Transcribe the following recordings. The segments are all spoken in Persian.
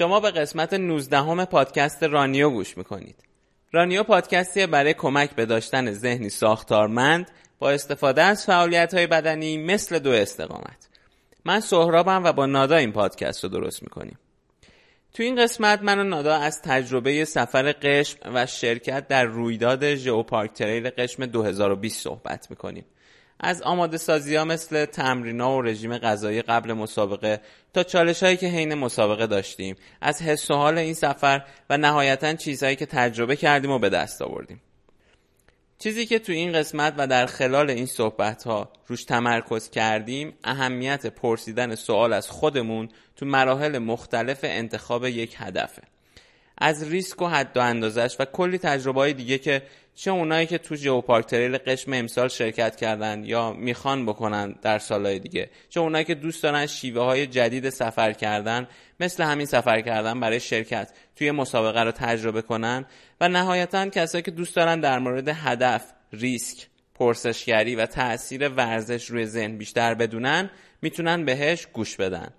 شما به قسمت 19 همه پادکست رانیو گوش می‌کنید. رانیو پادکستیه برای کمک به داشتن ذهنی ساختارمند با استفاده از فعالیت های بدنی مثل دو استقامت. من سهرابم و با نادا این پادکست رو درست می‌کنیم. تو این قسمت من و نادا از تجربه سفر قشم و شرکت در رویداد ژئوپارک تریل قشم 2020 صحبت می‌کنیم. از آماده سازی ها مثل تمرینا و رژیم غذایی قبل مسابقه تا چالش هایی که حین مسابقه داشتیم. از حس و حال این سفر و نهایتا چیزهایی که تجربه کردیم و به دست آوردیم. چیزی که تو این قسمت و در خلال این صحبت ها روش تمرکز کردیم اهمیت پرسیدن سوال از خودمون تو مراحل مختلف انتخاب یک هدفه. از ریسک و حد و اندازش و کلی تجربه های دیگه که چه اونایی که تو جیوپارک تریل قشم امسال شرکت کردن یا می‌خوان بکنن در سالهای دیگه. چه اونایی که دوست دارن شیوه های جدید سفر کردن مثل همین سفر کردن برای شرکت توی مسابقه رو تجربه کنن و نهایتا کسایی که دوست دارن در مورد هدف ریسک پرسشگری و تاثیر ورزش روی ذهن بیشتر بدونن می‌تونن بهش گوش بدن.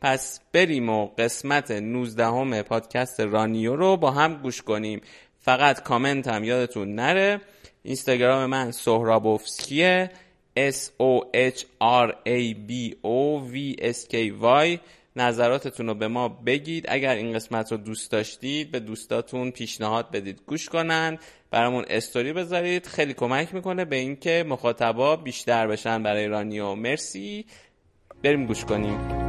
پس بریم و قسمت 19 همه پادکست رانیو رو با هم گوش کنیم. فقط کامنت هم یادتون نره. اینستاگرام من سهرابوفسکیه. S O H R A B O V S K Y. نظراتتون رو به ما بگید. اگر این قسمت رو دوست داشتید به دوستاتون پیشنهاد بدید. گوش کنن. برامون استوری بذارید. خیلی کمک می‌کنه به اینکه مخاطبا بیشتر بشن برای رانیو. مرسی. بریم گوش کنیم.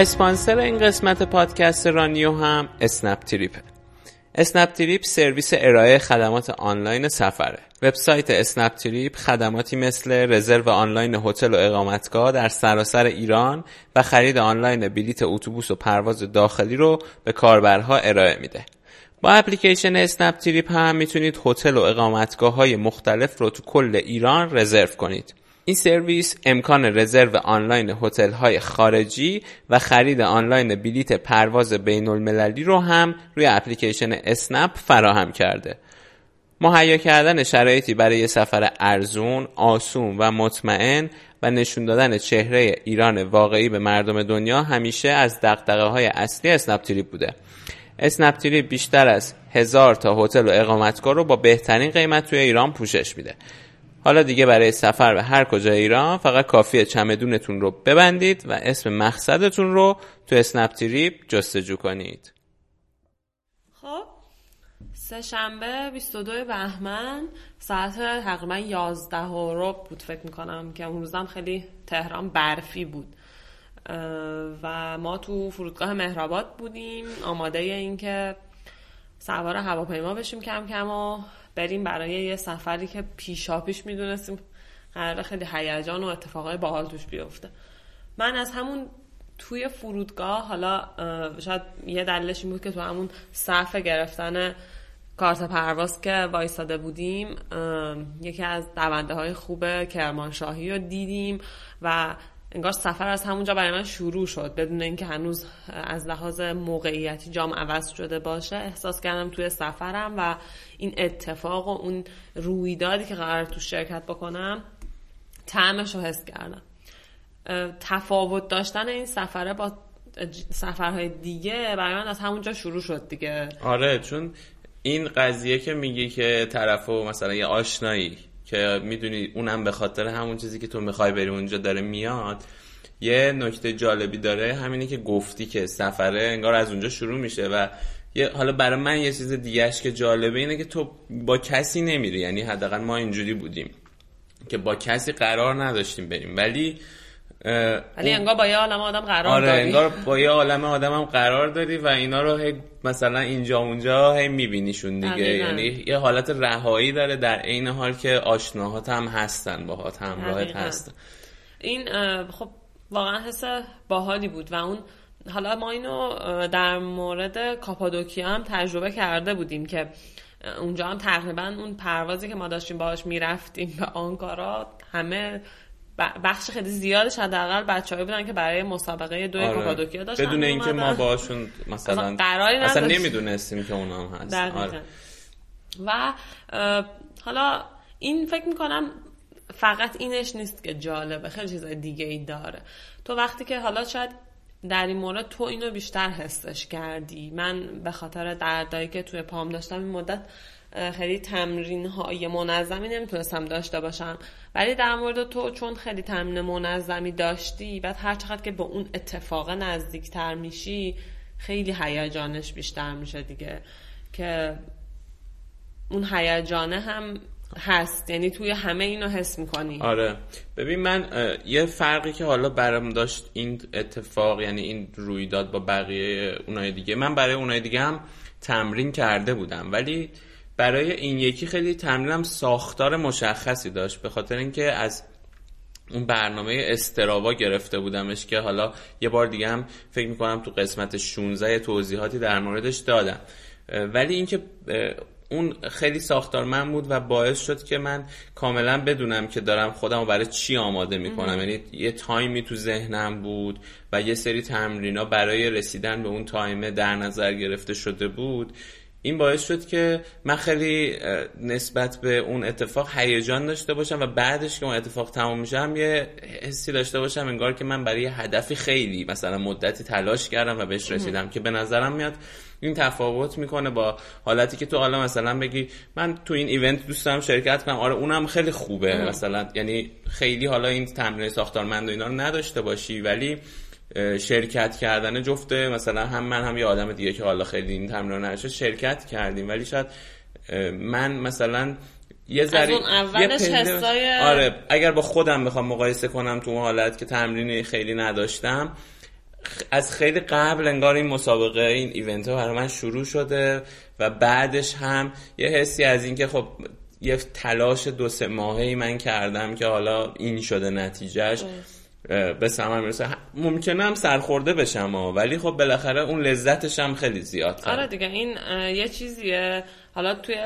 اسپانسر این قسمت پادکست رانیو هم اسنپ تریپ اسنپ تریپ سرویس ارائه خدمات آنلاین سفره. وبسایت اسنپ تریپ خدماتی مثل رزرو آنلاین هتل و اقامتگاه در سراسر ایران و خرید آنلاین بلیت اتوبوس و پرواز داخلی رو به کاربرها ارائه میده. با اپلیکیشن اسنپ تریپ هم می‌تونید هتل و اقامتگاه های مختلف رو تو کل ایران رزرو کنید. این سرویس امکان رزرو آنلاین هتل های خارجی و خرید آنلاین بلیت پرواز بین المللی رو هم روی اپلیکیشن اسنپ فراهم کرده. مهیا کردن شرایطی برای سفر ارزون، آسون و مطمئن و نشون دادن چهره ایران واقعی به مردم دنیا همیشه از دغدغه های اصلی اسنپ تریپ بوده. اسنپ تریپ بیشتر از هزار تا هتل و اقامتگاه رو با بهترین قیمت توی ایران پوشش میده. حالا دیگه برای سفر به هر کجا ایران فقط کافیه چمدونتون رو ببندید و اسم مقصدتون رو تو اسنپ تریپ جستجو کنید. خب سه شنبه 22 بهمن ساعت تقریبا 11 رو بود فکر می‌کنم که اون روزم خیلی تهران برفی بود. و ما تو فرودگاه مهرآباد بودیم. آماده اینکه سوار هواپیما بشیم کم کم و بریم برای یه سفری که پیشا پیش می‌دونستیم قرار خیلی هیجان و اتفاقای باحال توش بیفته. من از همون توی فرودگاه حالا شاید یه دلیلش این بود که تو همون صف گرفتن کارت پرواز که وایساده بودیم یکی از دونده های خوب کرمانشاهی رو دیدیم و انگار سفر از همونجا برای من شروع شد بدون اینکه هنوز از لحاظ موقعیتی جام عوض شده باشه احساس کردم توی سفرم و این اتفاق و اون رویدادی که قرار تو شرکت بکنم تعمش رو حس کردم. تفاوت داشتن این سفره با سفرهای دیگه برای من از همونجا شروع شد دیگه. آره چون این قضیه که میگی که طرف مثلا یه آشنایی که می‌دونی اونم به خاطر همون چیزی که تو می‌خوای بری اونجا داره میاد. یه نکته جالبی داره همینه که گفتی که سفره انگار از اونجا شروع میشه و یه حالا برای من یه چیز دیگهش که جالبه اینه که تو با کسی نمیری یعنی حداقل ما اینجوری بودیم که با کسی قرار نداشتیم بریم. ولی ولی انگار با یه عالم آدم قرار آره داری. انگار با یه عالم آدم هم قرار داری و اینا رو هی مثلا اینجا اونجا هی میبینیشون دیگه. یعنی یه حالت رهایی داره در عین حال که آشناهات هم هستن باهات همراهت هستن. این خب واقعا حس باحالی بود و اون حالا ما اینو در مورد کاپادوکیا هم تجربه کرده بودیم که اونجا هم تقریبا اون پروازی که ما داشتیم باهاش می‌رفتیم به آنکارا همه بخش خیلی زیادش حداقل بچه‌ای بودن که برای مسابقه دو آره. کاپادوکیا داشتن بدون اینکه ما باشون مثلا قراری اصلا نمی‌دونستیم که اونا هم هست آره. و حالا این فکر می‌کنم فقط اینش نیست که جالبه. خیلی چیزای دیگه ای داره. تو وقتی که حالا شاید در این مورد تو اینو بیشتر حسش کردی. من به خاطر دردایی که توی پام داشتم این مدت خیلی تمرین های منظمی نمی‌تونستم داشته باشم. ولی در مورد تو چون خیلی تمرین منظمی داشتی بعد هر چقدر که به اون اتفاق نزدیکتر میشی خیلی هیجانش بیشتر میشه دیگه. که اون هیجانه هم هست. یعنی توی همه اینو حس می‌کنی. آره. ببین من یه فرقی که حالا برام داشت این اتفاق یعنی این رویداد با بقیه اونای دیگه من برای اونای دیگه هم تمرین کرده بودم. ولی برای این یکی خیلی تمرینم ساختار مشخصی داشت. به خاطر اینکه از اون برنامه استراوا گرفته بودمش که حالا یه بار دیگه هم فکر می‌کنم تو قسمت 16 توضیحاتی در موردش دادم. ولی اینکه اون خیلی ساختارمند بود و باعث شد که من کاملا بدونم که دارم خودم برای چی آماده می‌کنم. یعنی یه تایمی تو ذهنم بود و یه سری تمرینا برای رسیدن به اون تایمه در نظر گرفته شده بود. این باعث شد که من خیلی نسبت به اون اتفاق هیجان داشته باشم و بعدش که اون اتفاق تمام میشم یه حسی داشته باشم انگار که من برای هدفی خیلی مثلا مدتی تلاش کردم و بهش رسیدم که به نظرم میاد این تفاوت می‌کنه با حالتی که تو حالا مثلا بگی من تو این ایونت دوست دارم شرکت کنم آره اونم خیلی خوبه مثلا یعنی خیلی حالا این تمرین ساختارمند و اینا رو نداشته باشی ولی شرکت کردن جفته. مثلا هم من هم یه آدم دیگه که حالا خیلی این تمرین نشه شرکت کردیم. ولی شاید من مثلا یه ذره یه آره اگر با خودم بخوام مقایسه کنم تو حالت که تمرین خیلی نداشتم از خیلی قبل انگار این مسابقه این ایونت ها برای من شروع شده و بعدش هم یه حسی از اینکه خب یه تلاش دو سه ماهی من کردم که حالا این شده نتیجهش به ثمر می‌رسه. ممکنه هم سرخورده بشم ولی خب بالاخره اون لذتش هم خیلی زیاد آره دیگه این یه چیزیه. حالا توی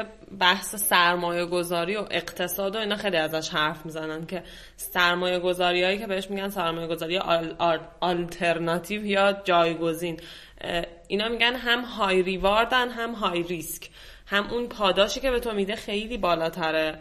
بحث سرمایه گذاری و اقتصاد و اینا خیلی ازش حرف می‌زنن که سرمایه گذاری هایی که بهش میگن سرمایه گذاری آل، آلترناتیو یا جایگزین. اینا میگن هم های ریواردن هم های ریسک هم اون پاداشی که به تو میده خیلی بالاتره.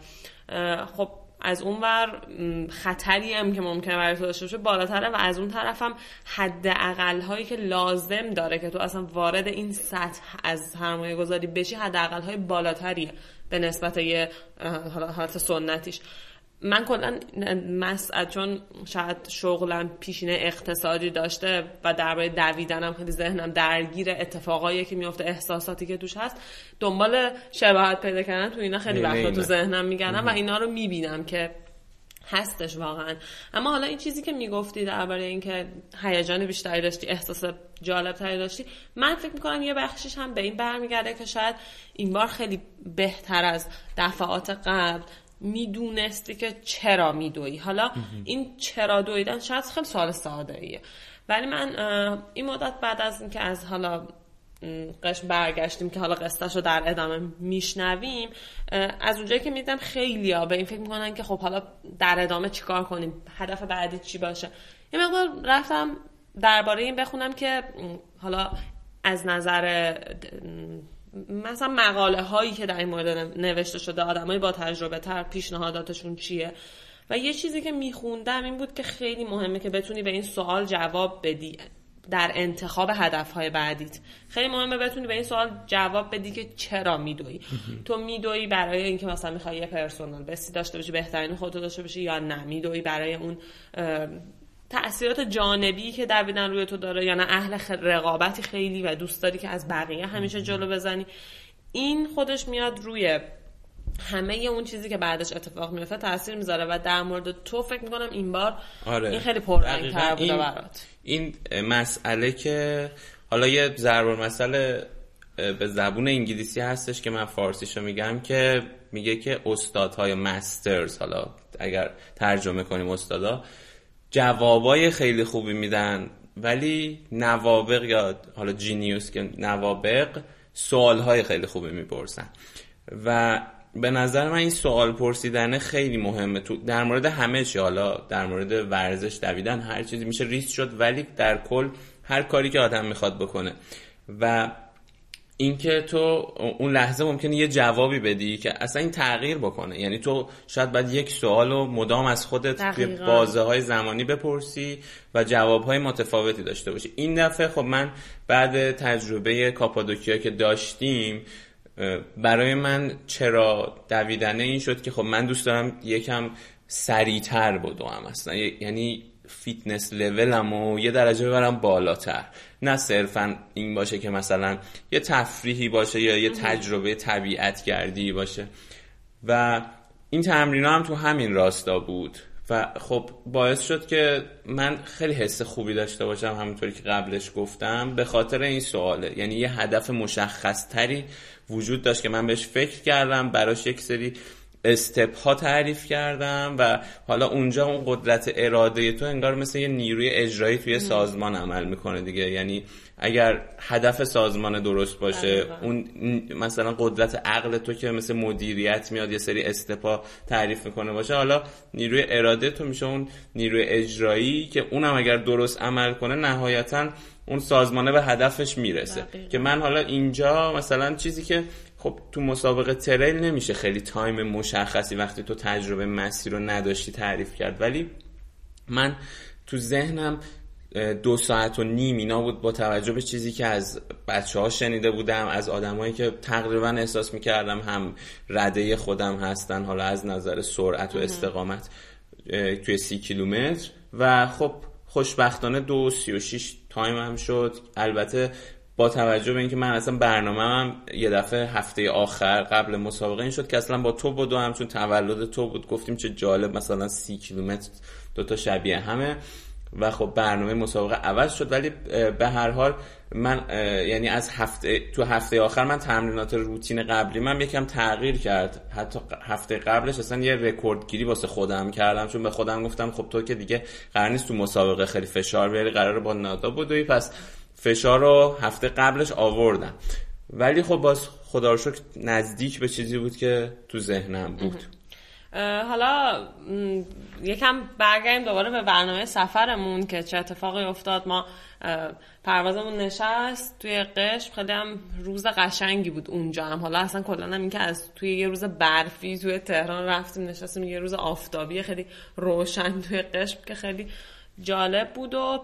خب از اون ور خطری هم که ممکنه برای تو داشته باشه بالاتره و از اون طرف هم حد اقل هایی که لازم داره که تو اصلا وارد این سطح از سرمایه گذاری بشی حد اقل های بالاتریه به نسبت یه حالت سنتیش. من کلا مسعد چون شاید شغلم پیشینه اقتصادی داشته و درباره دویدنم خیلی ذهنم درگیر اتفاقایی که میفته احساساتی که توش هست دنبال شباهت پیدا کردن تو اینا خیلی وقتا تو ذهنم میگردم و اینا رو می‌بینم که هستش واقعا. اما حالا این چیزی که می‌گفتی درباره اینکه هیجان بیشتری داشتی احساس جالب تری داشتی من فکر می‌کنم یه بخشش هم به این برمیگرده که شاید این بار خیلی بهتر از دفعات قبل می‌دونستی که چرا میدوی حالا این چرا دویدن شاید خیلی سوال ساده ایه ولی من این مدت بعد از اینکه از حالا قش برگشتیم که حالا قصتش رو در ادامه میشنویم از اونجایی که میدم خیلی ها به این فکر می‌کنن که خب حالا در ادامه چیکار کنیم؟ هدف بعدی چی باشه؟ یه مقدار رفتم درباره این بخونم که حالا از نظر مثلا مقاله هایی که در این مورد نوشته شده آدمایی با تجربه تر پیشنهاداتشون چیه؟ و یه چیزی که میخوندم این بود که خیلی مهمه که بتونی به این سوال جواب بدی در انتخاب هدف های بعدیت. خیلی مهمه بتونی به این سوال جواب بدی که چرا میدوی. تو میدوی برای اینکه مثلا می‌خوای یه پرسونال بسی داشته باشی بهترین خودتو داشته باشی یا نه؟ میدوی برای اون تاثیرات جانبی که دویدن روی تو داره یا نه اهل رقابتی خیلی و دوست داری که از بقیه همیشه جلو بزنی. این خودش میاد روی همه اون چیزی که بعدش اتفاق میفته تاثیر می‌ذاره و در مورد تو فکر می‌کنم این بار آره. این خیلی پررنگتر بوده برات. این مسئله که حالا یه ضرب مسئله به زبون انگلیسی هستش که من فارسیشو میگم که میگه که استادهای مسترز حالا اگر ترجمه کنیم استادا جوابای خیلی خوبی میدن. ولی نوابق یا حالا جینیوس که نوابق سوالهای خیلی خوبی می‌پرسن. و به نظر من این سوال پرسیدن خیلی مهمه. تو در مورد همه چی حالا در مورد ورزش دویدن هر چیزی میشه ریس شد ولی در کل هر کاری که آدم می‌خواد بکنه. و اینکه تو اون لحظه ممکنه یه جوابی بدی که اصلا این تغییر بکنه. یعنی تو شاید باید یک سوال رو مدام از خودت توی بازه های زمانی بپرسی و جواب های متفاوتی داشته باشی. این دفعه خب من بعد تجربه کاپادوکیا که داشتیم برای من چرا دویدنه این شد که خب من دوست دارم یکم سریعتر بدوم اصلا. یعنی fitness level م و یه درجه ببرم بالاتر. نه صرفا این باشه که مثلا یه تفریحی باشه یا یه تجربه طبیعت گردی باشه. و این تمرین هم تو همین راستا بود. و خب باعث شد که من خیلی حس خوبی داشته باشم همونطوری که قبلش گفتم به خاطر این سواله. یعنی یه هدف مشخص تری وجود داشت که من بهش فکر کردم براش یک سری استپ ها تعریف کردم و حالا اونجا اون قدرت اراده تو انگار مثل یه نیروی اجرایی توی سازمان عمل می‌کنه دیگه. یعنی اگر هدف سازمان درست باشه اون مثلا قدرت عقل تو که مثل مدیریت میاد یه سری استپا تعریف می‌کنه باشه حالا نیروی اراده تو میشه اون نیروی اجرایی که اونم اگر درست عمل کنه نهایتا اون سازمانه به هدفش می‌رسه. که من حالا اینجا مثلا چیزی که خب تو مسابقه تریل نمیشه خیلی تایم مشخصی وقتی تو تجربه مسیر رو نداشتی تعریف کرد. ولی من تو ذهنم دو ساعت و نیم اینا بود با توجه به چیزی که از بچه ها شنیده بودم از آدمایی که تقریبا احساس می‌کردم هم رده خودم هستن حالا از نظر سرعت و استقامت توی سی کیلومتر. و خب خوشبختانه دو سی و شیش time هم شد. البته با توجه به اینکه من اصلا برنامه هم یه دفعه هفته آخر قبل مسابقه این شد که اصلا با تو بود و همچون تولد تو بود. گفتیم چه جالب مثلا سی کیلومتر دوتا شبیه همه. و خب برنامه مسابقه عوض شد. ولی به هر حال من یعنی از هفته تو هفته آخر من تمرینات روتین قبلی من یکم تغییر کرد. حتی هفته قبلش اصلا یه رکورد گیری واسه خودم کردم. چون به خودم گفتم خب تو که دیگه قرار نیست تو مسابقه خیلی فشار بیاری قرار با نادا بودوی پس فشار رو هفته قبلش آوردم ولی خب باز خدا رو شکر نزدیک به چیزی بود که تو ذهنم بود. حالا یکم برگردیم دوباره به برنامه سفرمون که چه اتفاقی افتاد. ما پروازمون نشست توی قشم. خیلی هم روز قشنگی بود اونجا هم. حالا اصلا کلا هم این که از توی یه روز برفی توی تهران رفتیم نشستیم یه روز آفتابی خیلی روشن توی قشم که خیلی جالب بود و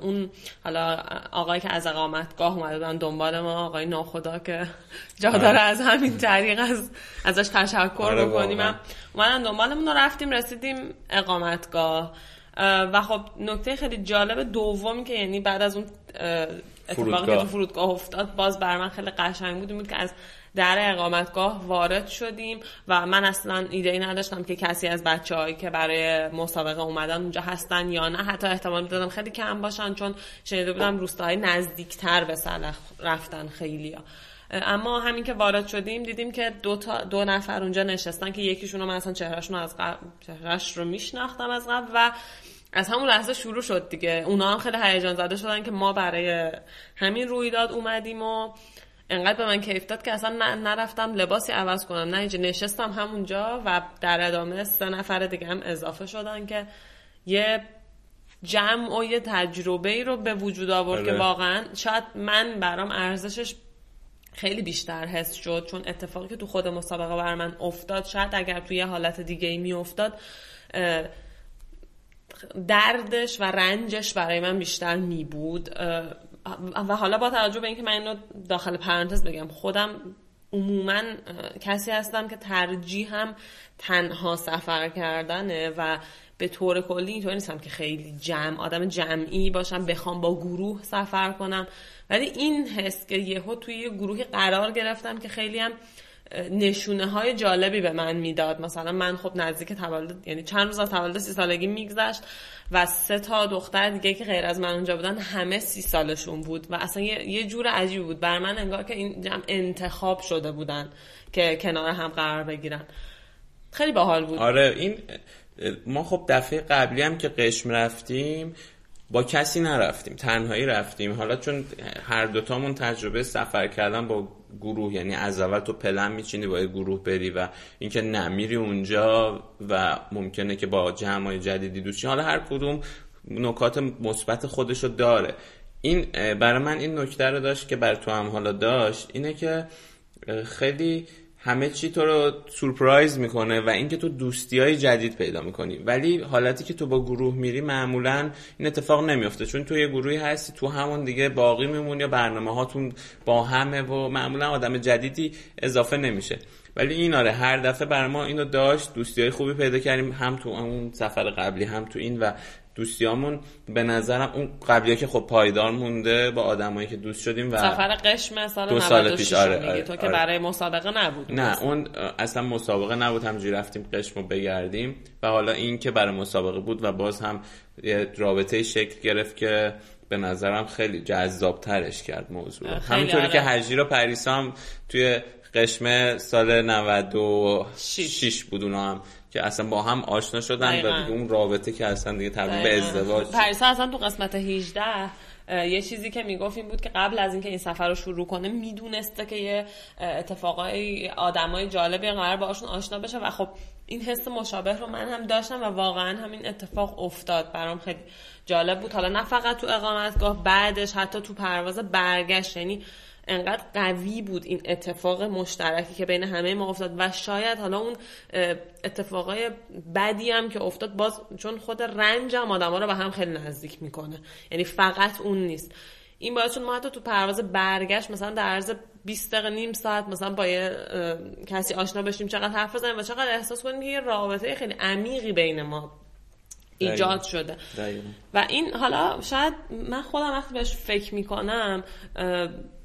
اون حالا آقایی که از اقامتگاه اومده بودن دنبال ما آقای ناخدا که جا داره آره. از همین طریق از ازش تشکر آره بکنیم. اومدن دنبالمون رو رفتیم رسیدیم اقامتگاه. و خب نکته خیلی جالب دومی که یعنی بعد از اون اتفاقی که تو فرودگاه. افتاد باز بر من خیلی قشنگ بود بود که از در اقامتگاه وارد شدیم و من اصلا ایده ای نداشتم که کسی از بچه که برای مسابقه اومدن اونجا هستن یا نه حتی احتمال دادم خیلی کم باشن چون شنیده بودم روستاهای نزدیکتر به سلخ رفتن خیلی ها. اما همین که وارد شدیم دیدیم که دو, تا دو نفر اونجا نشستن که یکیشون رو من اصلا چهرهشون از قبل چهرهش رو میشناختم از قبل و از همون لحظه شروع شد دیگه اونا هم خیلی هیجان زده شدن که ما برای همین رویداد اومدیم و انقدر به من کیف داد که اصلا نرفتم لباسی عوض کنم. نه اینجا نشستم همونجا و در ادامه سه نفر دیگه هم اضافه شدن که یه جمع و یه تجربه ای رو به وجود آورد که آره. واقعا شاید من برام ارزشش خیلی بیشتر حس شد. چون اتفاقی که تو خود مسابقه بر من افتاد شاید اگر توی یه حالت دیگه ای می افتاد دردش و رنجش برای من بیشتر می بود. و حالا با توجه به اینکه من اینو داخل پرانتز بگم خودم عموما کسی هستم که ترجیحم تنها سفر کردنه و به طور کلی اینطور نیستم که خیلی جمع آدم جمعی باشم بخوام با گروه سفر کنم. ولی این حس که یهو توی یه گروهی قرار گرفتم که خیلی هم نشونه های جالبی به من می‌داد. مثلا من خب نزدیک تولد یعنی چند روز از تولد سی سالگی میگذشت و سه تا دختر دیگه که غیر از من اونجا بودن همه سی سالشون بود و اصلا یه, جور عجیب بود. بر من انگار که این جمع انتخاب شده بودن که کنار هم قرار بگیرن. خیلی باحال بود. آره این ما خب دفعه قبلی هم که قشم رفتیم با کسی نرفتیم تنهایی رفتیم. حالا چون هر دوتامون تجربه سفر کردن با گروه یعنی از اول تو پلن میچینی با گروه بری و اینکه نمیری اونجا و ممکنه که با جمعای جدیدی دوشی حالا هر کدوم نکات مثبت خودشو داره. این برای من این نکته رو داشت که بر تو هم حالا داشت اینه که خیلی همه چی تو رو سورپرایز می‌کنه و اینکه تو دوستی های جدید پیدا می‌کنی. ولی حالتی که تو با گروه میری معمولا این اتفاق نمیافته. چون تو یه گروهی هستی تو همون دیگه باقی میمونی یا برنامه هاتون با همه و معمولا آدم جدیدی اضافه نمیشه. ولی این آره هر دفعه بر ما اینو داشت دوستی های خوبی پیدا کردیم هم تو اون سفر قبلی هم تو این و دوستیامون به نظرم اون قبلی که خب پایدار مونده با آدمایی که دوست شدیم و سفر قشم سال دو سال پیش آره, آره تو که آره. برای مسابقه نبود نه اون اصلا مسابقه نبود همجوری رفتیم قشم رو بگردیم و حالا این که برای مسابقه بود و باز هم یه رابطه شکل گرفت که به نظرم خیلی جذاب ترش کرد موضوع همونطوری آره. که هجی و پریسا هم توی قشم سال 96 بود اونا هم که اصلا با هم آشنا شدن و دیگه اون رابطه که اصلا دیگه تبدیل به ازدواج پریسا اصلا تو قسمت 18 یه چیزی که می‌گفت این بود که قبل از اینکه این سفر رو شروع کنه می‌دونسته که یه اتفاقای آدمای جالبی قرار باشون آشنا بشه و خب این حس مشابه رو من هم داشتم و واقعا همین اتفاق افتاد. برام خیلی جالب بود. حالا نه فقط تو اقامتگاه بعدش حتی تو پرواز برگشت. یعنی انقدر قوی بود این اتفاق مشترکی که بین همه ما افتاد و شاید حالا اون اتفاقای بدی هم که افتاد باز چون خود رنج هم آدم ها رو به هم خیلی نزدیک می‌کنه. یعنی فقط اون نیست. این باعث شد ما حتی تو پرواز برگشت مثلا در عرض 20 دقیقه نیم ساعت مثلا با یه کسی آشنا بشیم چقدر حرف بزنیم و چقدر احساس کنیم که یه رابطه خیلی عمیقی بین ما ایجاد شده. و این حالا شاید من خودم وقتی بهش فکر می‌کنم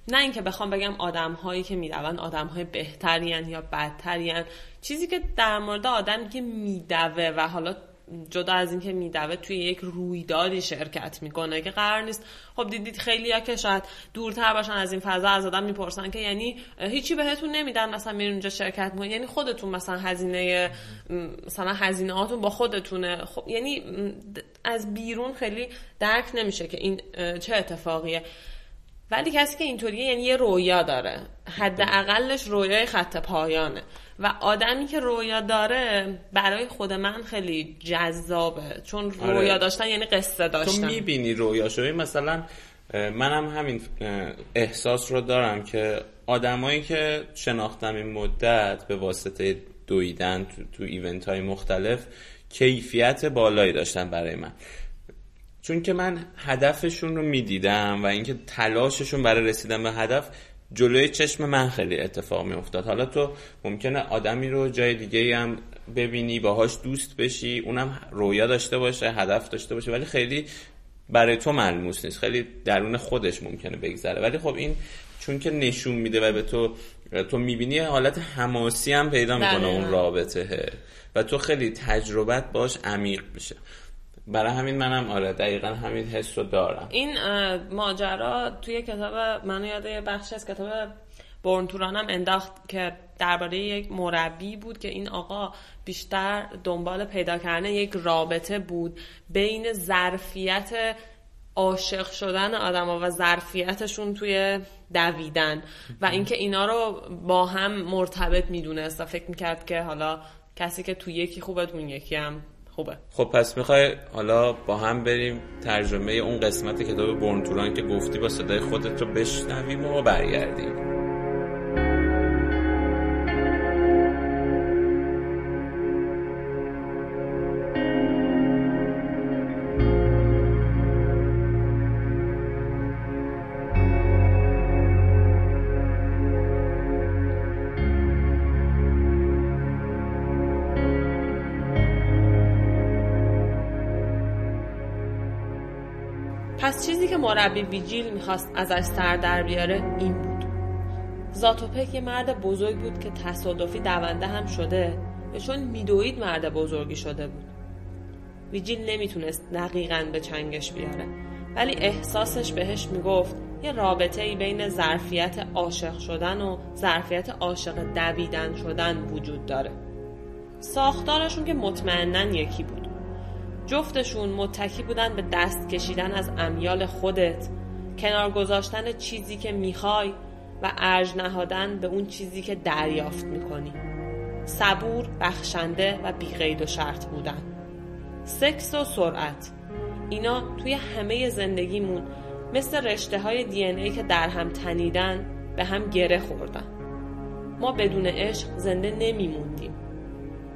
نه اینکه بخوام بگم آدم هایی که میدون آدم های بهترین یا بدترین چیزی که در مورد آدمی که میدوه و حالا جدا از اینکه میدوه توی یک رویدادی شرکت می‌کنه که قرار نیست. خب دیدید خیلی ها که شاید دورتر باشن از این فضا از آدم می‌پرسن که یعنی هیچی بهتون نمیدن مثلا میرین اونجا شرکت می‌کنن یعنی خودتون مثلا هزینه مثلا هزینه هاتون با خودتونه. خب یعنی از بیرون خیلی درک نمیشه که این چه اتفاقیه. ولی کسی که اینطوریه یعنی یه رویا داره. حداقلش رویای خط پایانه. و آدمی که رویا داره برای خود من خیلی جذابه. چون آره. رویا داشتن یعنی قصه داشتن. تو می‌بینی رویا شوی مثلا منم همین احساس رو دارم که آدمایی که شناختم این مدت به واسطه دویدن تو, تو ایونت های مختلف کیفیت بالایی داشتن برای من. چون که من هدفشون رو می‌دیدم و اینکه تلاششون برای رسیدن به هدف جلوی چشم من خیلی اتفاق می افتاد حالا تو ممکنه آدمی رو جای دیگه هم ببینی باهاش دوست بشی اونم رویا داشته باشه هدف داشته باشه ولی خیلی برای تو ملموس نیست. خیلی درون خودش ممکنه بگذره. ولی خب این چون که نشون میده و به تو تو می‌بینی حالت حماسی هم پیدا می‌کنه اون رابطه. و تو خیلی تجربت باش عمیق میشه. برای همین منم آره دقیقا همین حس رو دارم. این ماجرا توی کتاب منو یاد یه بخش از کتاب هم انداخت که درباره یک مربی بود که این آقا بیشتر دنبال پیدا کردن یک رابطه بود بین ظرفیت عاشق شدن آدم و ظرفیتشون توی دویدن. و اینکه اینا رو با هم مرتبط می‌دونست و فکر می‌کرد که حالا کسی که تو یکی خوبه تو یکی هم خوبه. خب پس می‌خوای حالا با هم بریم ترجمه اون قسمت کتاب برنتوران که گفتی با صدای خودت رو بشنویم و برگردیم. مربی ویجیل می‌خواست ازش سر در بیاره این بود. زاتوپک یه مرد بزرگ بود که تصادفی دونده هم شده و چون میدوید مرد بزرگی شده بود. ویجیل نمی‌تونست دقیقا به چنگش بیاره ولی احساسش بهش می‌گفت یه رابطه ای بین ظرفیت عاشق شدن و ظرفیت عاشق دویدن شدن وجود داره. ساختارشون که مطمئنا یکی بود. جفتشون متکی بودن به دست کشیدن از امیال خودت. کنار گذاشتن چیزی که می‌خوای و ارج نهادن به اون چیزی که دریافت می‌کنی. صبور، بخشنده و بیقید و شرط بودن. سکس و سرعت. اینا توی همه زندگیمون مثل رشته های دی ای که در هم تنیدن به هم گره خوردن. ما بدون عشق زنده نمیموندیم.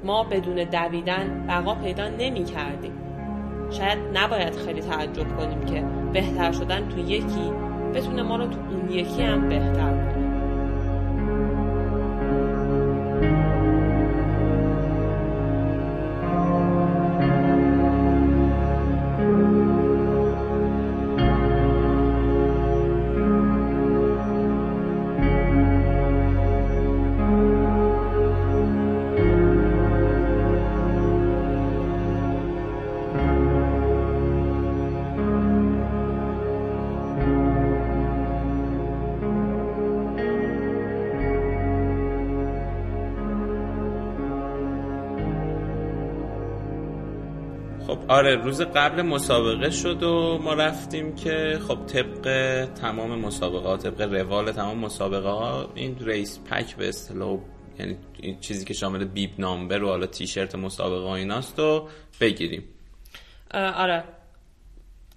ما بدون دویدن بقا پیدا نمی کردیم شاید نباید خیلی تعجب کنیم که بهتر شدن تو یکی بتونه ما رو تو اون یکی هم بهتر کنه. آره روز قبل مسابقه شد و ما رفتیم که خب طبق تمام مسابقه ها طبق روال تمام مسابقه ها این ریس پک به اصطلاح یعنی این چیزی که شامل بیب نامبر و حالا تیشرت مسابقه ایناست و بگیریم. آره.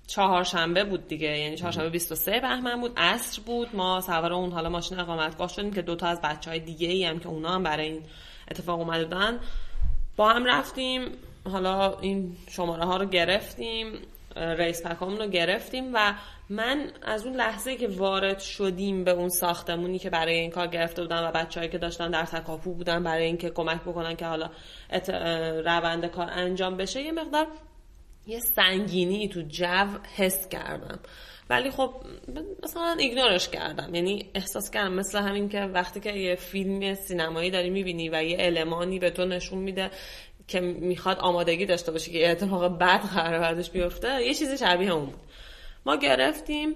چهارشنبه بود دیگه یعنی چهارشنبه 23 بهمن بود عصر بود. ما سوار اون حالا ماشین اقامتگاه شدیم که دوتا از بچه های دیگه ای هم که اونا هم برای این اتفاق اومده بودن. با هم رفتیم. حالا این شماره ها رو گرفتیم ریس پکامون رو گرفتیم و من از اون لحظه که وارد شدیم به اون ساختمونی که برای این کار گرفته بودن و بچههایی که داشتن در تکاپو بودن برای اینکه کمک بکنن که حالا روند کار انجام بشه یه مقدار یه سنگینی تو جو حس کردم. ولی خب مثلا ایگنورش کردم. یعنی احساس کردم مثل همین که وقتی که یه فیلم سینمایی داری می‌بینی و یه المانی به تو نشون میده که می‌خواد آمادگی داشته باشه که اتفاق بد قرار ازش بیفته یه چیزی شبیه اون بود. ما گرفتیم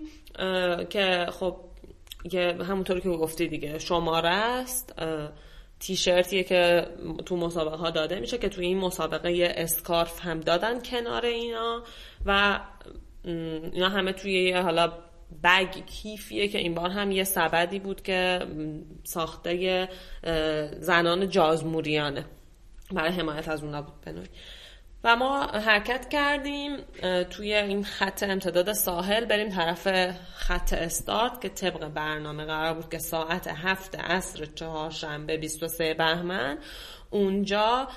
که خب یه همونطور که گفتی دیگه شماره است تیشرتیه که تو مسابقه ها داده میشه که توی این مسابقه یه اسکارف هم دادن کنار اینا و اینا همه توی یه حالا بگ کیفیه که این بار هم یه سبدی بود که ساخته زنان جازموریانه. برای حمایت از اونا بود بنوی و ما حرکت کردیم توی این خط امتداد ساحل بریم طرف خط استارت که طبق برنامه قرار بود که ساعت هفت عصر چهارشنبه 23 بهمن اونجا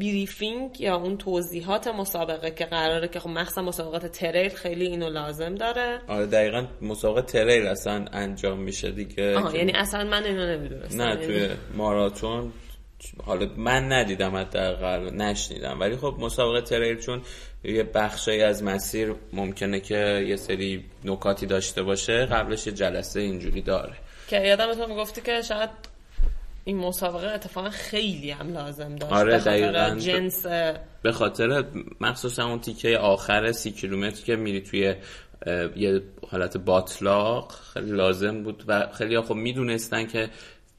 بریفینگ یا اون توضیحات مسابقه که قراره که خب مخصوصا مسابقات تریل خیلی اینو لازم داره. آره دقیقا مسابقه تریل اصلا انجام میشه دیگه. آها یعنی اصلا من اینو نمی‌دونستم. نه توی یعنی ماراتون حالا من ندیدم حداقل نشنیدم. ولی خب مسابقه تریل چون یه بخشی از مسیر ممکنه که یه سری نکاتی داشته باشه قبلش یه جلسه اینجوری داره. که یادم تو می‌گفتی که شاید این مسابقه اتفاقا خیلی هم لازم داشت. آره دقیقا. جنس به خاطر مخصوصا اون تیکه آخر سی کیلومتر که میری توی یه حالت باطلاق خیلی لازم بود و خیلی خب می‌دونستن که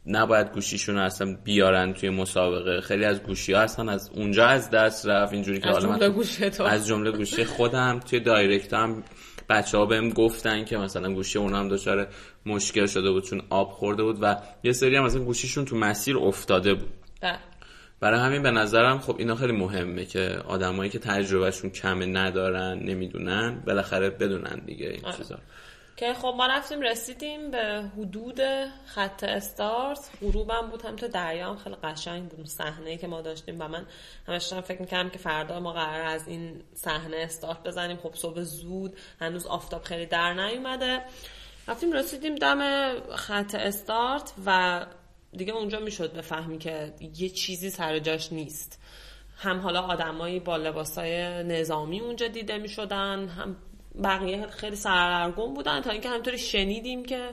نباید گوشیشون اصلا بیارن توی مسابقه. خیلی از گوشی ها اصلا از اونجا از دست رفت اینجوری که از جمله گوشی خودم. توی دایرکت هم بچه ها بهم گفتن که مثلا گوشی اون هم دچار مشکل شده بود چون آب خورده بود و یه سری هم مثلا گوشیشون تو مسیر افتاده بود. ده. برای همین به نظرم خب اینا خیلی مهمه که آدمایی که تجربهشون کمه ندارن نمی‌دونن بالاخره بدونن دیگه این آره. چیزا. که خب ما رفتیم رسیدیم به حدود خط استارت. غروبم بود هم تو دریا هم خیلی قشنگ بود صحنه که ما داشتیم. و من همش فکر می‌کردم که فردا ما قرار از این صحنه استارت بزنیم. خب صبح زود هنوز آفتاب خیلی در نیومده. رفتیم رسیدیم دم خط استارت و دیگه اونجا می‌شد بفهمی که یه چیزی سر جاش نیست. هم حالا آدمایی با لباسای نظامی اونجا دیده می شدن هم بقیه خیلی سرگرم بودن تا اینکه همطوری شنیدیم که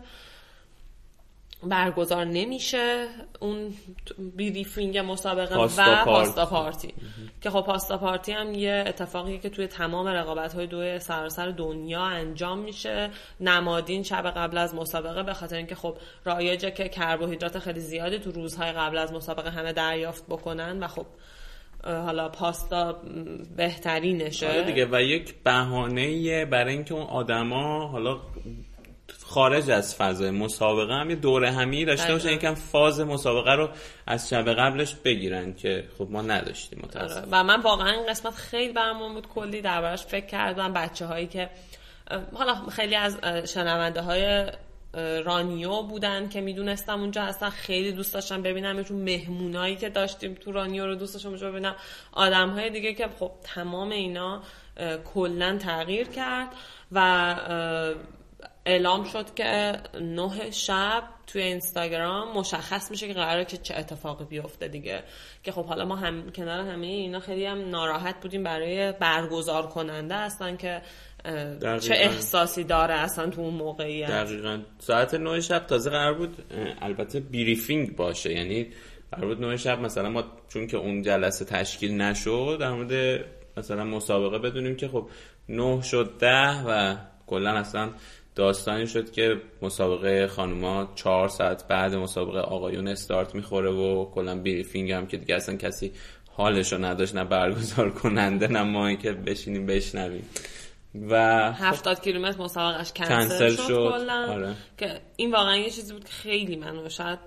برگزار نمیشه اون بریفینگ مسابقه پاستا و. پاستا پارتی که خب پاستا پارتی هم یه اتفاقیه که توی تمام رقابت های دوی سراسر دنیا انجام میشه نمادین شب قبل از مسابقه به خاطر اینکه خب رایجه که کربوهیدرات خیلی زیادی تو روزهای قبل از مسابقه همه دریافت بکنن و خب حالا پاستا بهترینشه آره دیگه و یک بهانه برای اینکه اون آدما حالا خارج از فضای مسابقه هم یه دوره همی داشته باشن دقیقاً. یکم فاز مسابقه رو از شب قبلش بگیرن که خب ما نداشتیم آره. متاسف و من واقعا این قسمت خیلی برامون بود کلی دربارش فکر کردم بچه هایی که حالا خیلی از شنونده های رانیو بودن که می‌دونستم اونجا هستن خیلی دوست داشتم ببینم. چون مهمونایی که داشتیم تو رانیو رو دوست داشتم ببینم. آدم های دیگه که خب تمام اینا کلا تغییر کرد و اعلام شد که نه شب توی اینستاگرام مشخص میشه که قراره که چه اتفاقی بیفته دیگه. که خب حالا ما هم کنار همه اینا خیلی هم ناراحت بودیم برای برگزار کننده هستن که دقیقاً. چه احساسی داره اصلا تو اون موقعیت؟ دقیقا. ساعت 9 شب تازه قرار بود البته briefing باشه. یعنی قرار بود 9 شب مثلا ما چون که اون جلسه تشکیل نشد در مورد مثلا مسابقه بدونیم که خب 9 شد 10 و کلا اصلا داستانی شد که مسابقه خانوما چهار ساعت بعد مسابقه آقایون استارت می‌خوره و کلا briefing هم که دیگه اصلا کسی حالش رو نداشت نه برگزار کننده نه ما که بشینیم بشنویم. و هفتاد کیلومتر مسابقش کنسل, کنسل شد, شد. آره. که این واقعا یه چیزی بود که خیلی منو شاید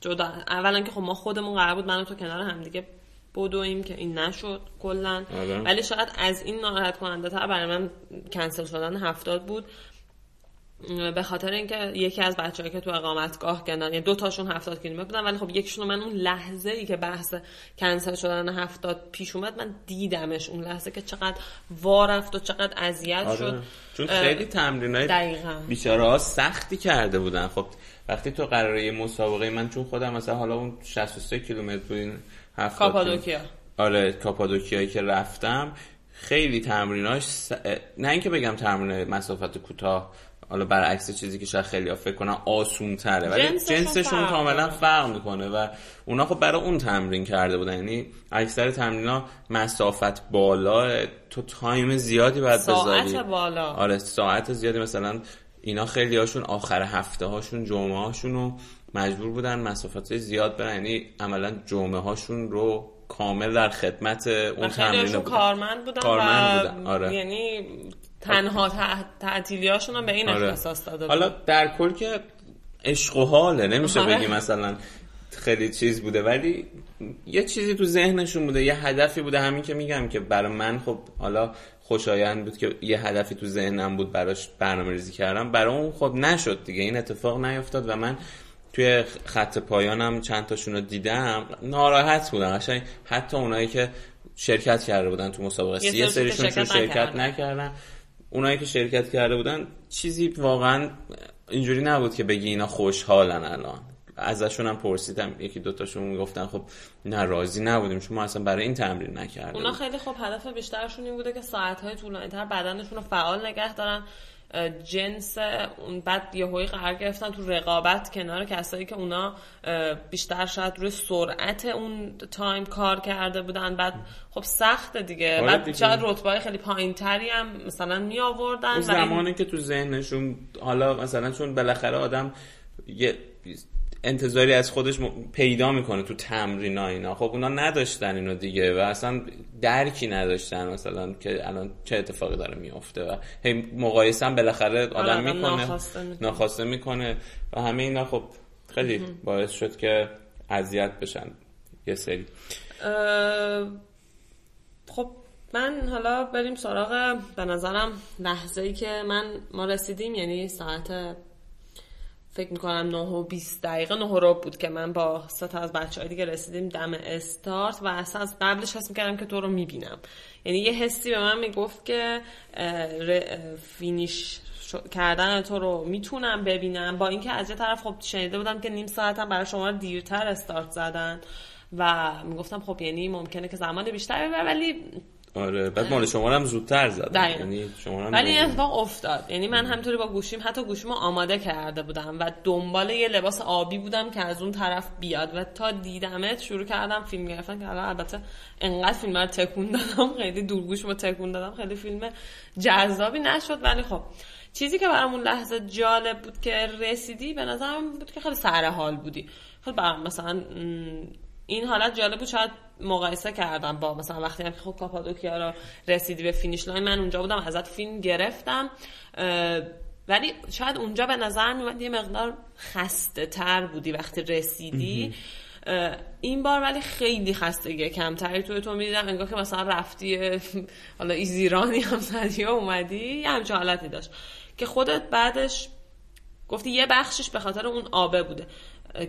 جدا اولا که خب ما خودمون قرار بود من و تو کنار هم دیگه بدویم که این نشد کلا آره. ولی شاید از این ناراحت کننده تر برای من کنسل شدن هفتاد بود به خاطر اینکه یکی از بچه‌ها که تو اقامتگاه کردن یعنی دو تاشون 70 کیلومتر بودن ولی خب یکیشون من اون لحظه ای که بحث کنسل شدن 70 پیش اومد من دیدمش اون لحظه که چقدر وا رفت و چقدر اذیت آره. شد چون خیلی تمرینای دقیقاً. بیچاره ها سختی کرده بودن خب وقتی تو قراره یه مسابقه من چون خودم مثلا حالا اون 63 کیلومتر بود این 70 کاپادوکیا. آره کاپادوکیایی که رفتم خیلی تمریناش س... نه اینکه بگم تمرین مسافت کوتاه حالا برعکس چیزی که شاید خیلی ها فکر کنن آسون تره ولی جنسشون جنسشون کاملا. فرق می‌کنه و اونا خب برای اون تمرین کرده بودن یعنی اکثر تمرینا مسافت بالا تو تایم زیادی باید ساعت بذاری بالا. آره ساعت زیادی مثلا اینا خیلی هاشون آخر هفته هاشون جمعه هاشون رو مجبور بودن مسافت زیاد برن یعنی عملا جمعه هاشون رو کامل در خدمت اون تمرین بودن کارمند بودن کارمند بودن، آره. یعنی تنها تع- تعطیلیاشون هم به این آره. اختصاص داده حالا در کل که عشق و حاله نمیشه آره. بگی مثلا خیلی چیز بوده ولی یه چیزی تو ذهنشون بوده یه هدفی بوده همین که میگم که برای من خب حالا خوشایند بود که یه هدفی تو ذهنم بود براش برنامه ریزی کردم برای اون خب نشد دیگه این اتفاق نیفتاد و من توی خط پایانم چند تاشون رو دیدم ناراحت بودم قشنگ حتی اونایی که شرکت کرده بودن تو مسابقه یه سریشون شرکت شرکت نکردن. اونایی که شرکت کرده بودن چیزی واقعا اینجوری نبود که بگی اینا خوشحالن الان. ازشون هم پرسیدم یکی دوتاشون می‌گفتن خب نه راضی نبودیم. چون ما اصلا برای این تمرین نکردیم اونا خیلی خب هدف بیشترشون این بوده که ساعتهای طولانی تر بدنشون رو فعال نگه دارن. جنس اون بعد یهویی قرار گرفتن تو رقابت کنار کسایی که اونا بیشتر شاید روی سرعت اون تایم کار کرده بودن بعد خب سخت دیگه آره بعد. شاید رتبه خیلی پایین تری هم مثلا می آوردن اون و این- زمانی که تو ذهنشون حالا مثلا چون بالاخره آدم یه انتظاری از خودش پیدا می‌کنه تو تمرین اینا. خب اونا نداشتن اینو دیگه و اصلا درکی نداشتن مثلا که الان چه اتفاقی داره میفته و هی مقایسه هم بالاخره آدم آدم می‌کنه ناخواسته می‌کنه. و همه اینا خب خیلی باعث شد که اذیت بشن یه سری. خب من حالا بریم سراغ به نظرم لحظه ای که من ما رسیدیم یعنی ساعت فکر می‌کنم 9 و 20 دقیقه 9 و ربع بود که من با سه از بچه دیگه رسیدیم دم استارت و اصلا از قبلش حس می‌کردم که تو رو می‌بینم. یعنی یه حسی به من می‌گفت که فینیش کردن تو رو می‌تونم ببینم. با اینکه از یه طرف خب شنیده بودم که نیم ساعت هم برای شما دیرتر استارت زدن و می‌گفتم خب یعنی ممکنه که زمان بیشتری ببره ولی آره بعد مال شما هم زودتر زد یعنی شما ولی این اتفاق افتاد. یعنی من همطوری با گوشیم حتی گوشیمو آماده کرده بودم و دنبال یه لباس آبی بودم که از اون طرف بیاد. و تا دیدمت شروع کردم فیلم گرفتن که الان البته انقدر فیلم رو تکون دادم خیلی دورگوش رو تکون دادم خیلی فیلم جذابی نشد. ولی خب چیزی که برامون لحظه جالب بود که رسیدی به نظرم بود که خیلی سر حال بودی. برام مثلا این حالت جالب بود. شاید مقایسه کردم با مثلا وقتی هم خب کاپادوکیا رو رسیدی به finish line من اونجا بودم ازت فیلم گرفتم ولی شاید اونجا به نظر میومد یه مقدار خسته تر بودی وقتی رسیدی. این بار ولی خیلی خستگی کمتری توی تو می‌دیدم. انگار که مثلا رفتی حالا easy run ی هم زدی و اومدی. یه همچه حالتی داشت که خودت بعدش گفتی یه بخشش به خاطر اون آبه بوده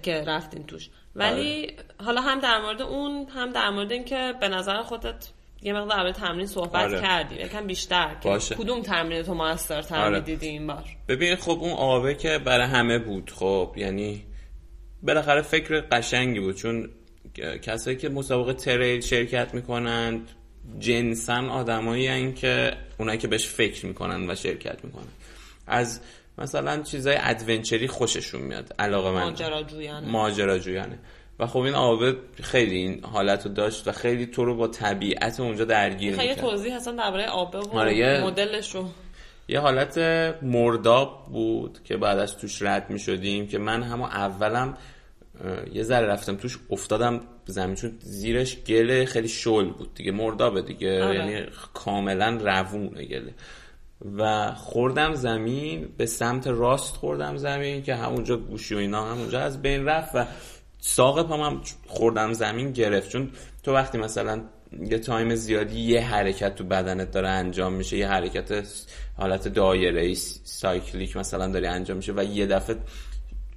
که رفتین توش. ولی آره. حالا هم در مورد اون هم در مورد اینکه به نظر خودت یه مقدار در تمرین صحبت آره. کردی یکم بیشتر باشه. کدوم تمرین تو موثر تر آره. دیدی این بار ببین خب اون آبه که برای همه بود خب یعنی بالاخره فکر قشنگی بود چون کسایی که مسابقه تریل شرکت می‌کنند جنسن آدمایی که اونایی که بهش فکر می‌کنن و شرکت می‌کنن از مثلا چیزای ادونچری خوششون میاد علاقه من ماجراجویانه. ماجراجویانه. و خب این آبه خیلی این حالت رو داشت و خیلی تو رو با طبیعت اونجا درگیر می‌کرد. خیلی توضیح هستن درباره آبه و آره مدلش رو یه حالت مرداب بود که بعد از توش رد می شدیم که من همه اولم یه ذره رفتم توش افتادم زمین چون زیرش گله خیلی شل بود دیگه مردابه دیگه آره. یعنی کاملا روونه گله. و خوردم زمین به سمت راست خوردم زمین که همونجا گوشی و اینا همونجا از بین رفت و ساق پام هم خوردم زمین گرفت. چون تو وقتی مثلا یه time زیادی یه حرکت تو بدنت داره انجام میشه یه حرکت حالت دایره cyclic مثلا داری انجام میشه و یه دفعه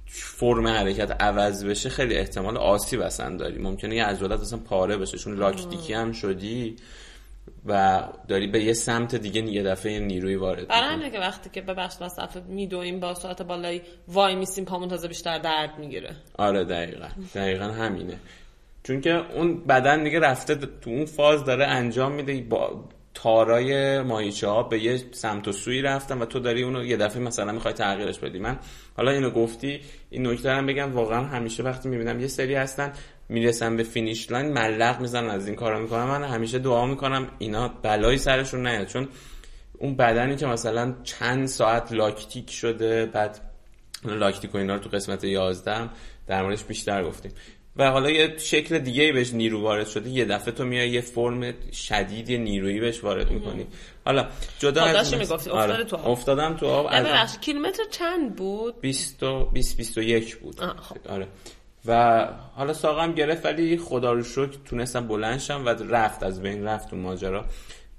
فرم حرکت عوض بشه خیلی احتمال آسیب اصلا داری. ممکنه یه عضلات اصلا پاره بشه. چون لاکتیکی هم شدی و داری به یه سمت دیگه یه دفعه نیروی وارد برای همینه که وقتی که ببخش واسه میدویم با ساعت بالایی وای میسیم پامون تازه بیشتر درد می‌گیره. آره دقیقا. دقیقا همینه. چون که اون بدن دیگه رفته تو اون فاز داره انجام میده با تارای ماهیچه ها به یه سمت و سوی رفتن و تو داری اونو یه دفعه مثلا می‌خوای تغییرش بدی. من حالا اینو گفتی این نکته هم بگم واقعا همیشه وقتی می‌بینم یه سری هستن می‌رسن به finish line ملق می‌زنن از این کارا می‌کنم من همیشه دعا می‌کنم اینا بلایی سرشون نیاد. چون اون بدنی که مثلا چند ساعت لاکتیک شده بعد لاکتیک و اینا رو تو قسمت 11 در موردش بیشتر گفتیم. و حالا یه شکل دیگه ای بهش نیرو وارد شده. یه دفعه تو میای یه فرم شدید نیرویی بهش وارد می‌کنی. حالا جدا از می‌گفتی. آره. تو آب. افتادم تو آب. از کیلومتر چند بود؟ 20 20 21 بود. خب. آره. و حالا ساقم گرفت ولی خدا رو شکر تونستم بلند شم و رفت از بین رفت تو ماجرا.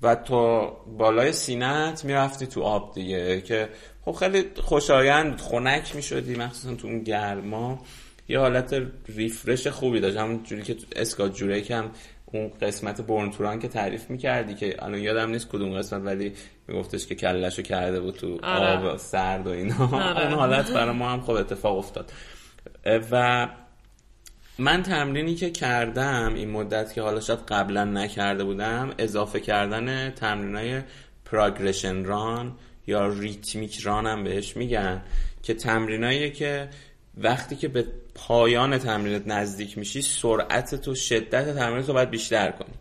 و تو بالای سینت می‌رفتی تو آب دیگه که خب خیلی خوشایند خنک می‌شدی مخصوصا تو اون گرما. یه حالت ریفرش خوبی داشت. همون جوری که تو اسکات جوره هم اون قسمت برنتوران که تعریف می‌کردی که الان یادم نیست کدوم قسمت ولی میگفتش که کلشو کرده بود تو آره. آب سرد و اینا. آره. اون حالت برای ما هم خب اتفاق افتاد. و من تمرینی که کردم این مدت که حالا شاید قبلا نکرده بودم اضافه کردن تمرینای پراگرشن ران یا ریتمیک ران هم بهش میگن که تمرینایی که وقتی که به پایان تمرینت نزدیک میشی سرعت تو شدت تمرینت رو باید بیشتر کنی.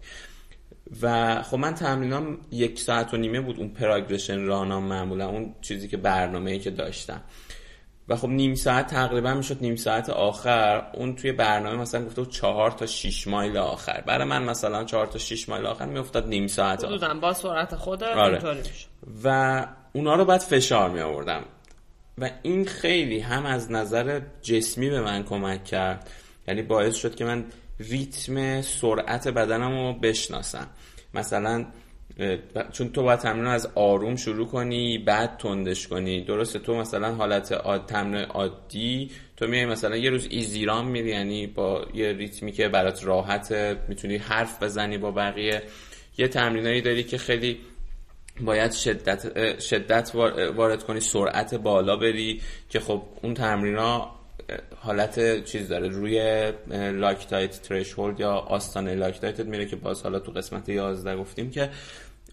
و خب من تمرینام یک ساعت و نیمه بود اون پراگرشن رانام معمولا اون چیزی که برنامه ای که داشتم. و خب نیم ساعت تقریبا می‌شد نیم ساعت آخر. اون توی برنامه مثلا گفته چهار تا شیش مایل آخر. برای من مثلا چهار تا شیش مایل آخر میافتاد نیم ساعت آخر. با سرعت خود آره. و اونا رو بعد فشار می آوردم و این خیلی هم از نظر جسمی به من کمک کرد. یعنی باعث شد که من ریتم سرعت بدنم رو بشناسم. مثلا چون تو باید تمرین از آروم شروع کنی بعد تندش کنی. درسته تو مثلا حالت آد... تمرین عادی تو میای مثلا یه روز ایزیران میری یعنی با یه ریتمی که برات راحته می‌تونی حرف بزنی با بقیه. یه تمرینایی داری که خیلی باید شدت, شدت وارد کنی سرعت بالا بری که خب اون تمرینا حالت چیز داره روی لاکتایت ترشولد یا آستانه لاکتایتت میره که باز حالا تو قسمت 11 گفتیم که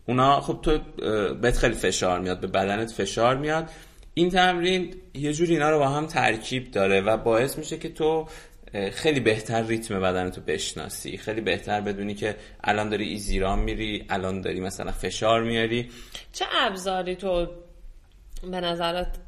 اونا خب تو بهت خیلی فشار میاد به بدنت فشار میاد. این تمرین یه جور اینا رو با هم ترکیب داره و باعث میشه که تو خیلی بهتر ریتم بدن تو بشناسی. خیلی بهتر بدونی که الان داری ایزیران میری الان داری مثلا فشار میاری. چه ابزاری تو به نظرت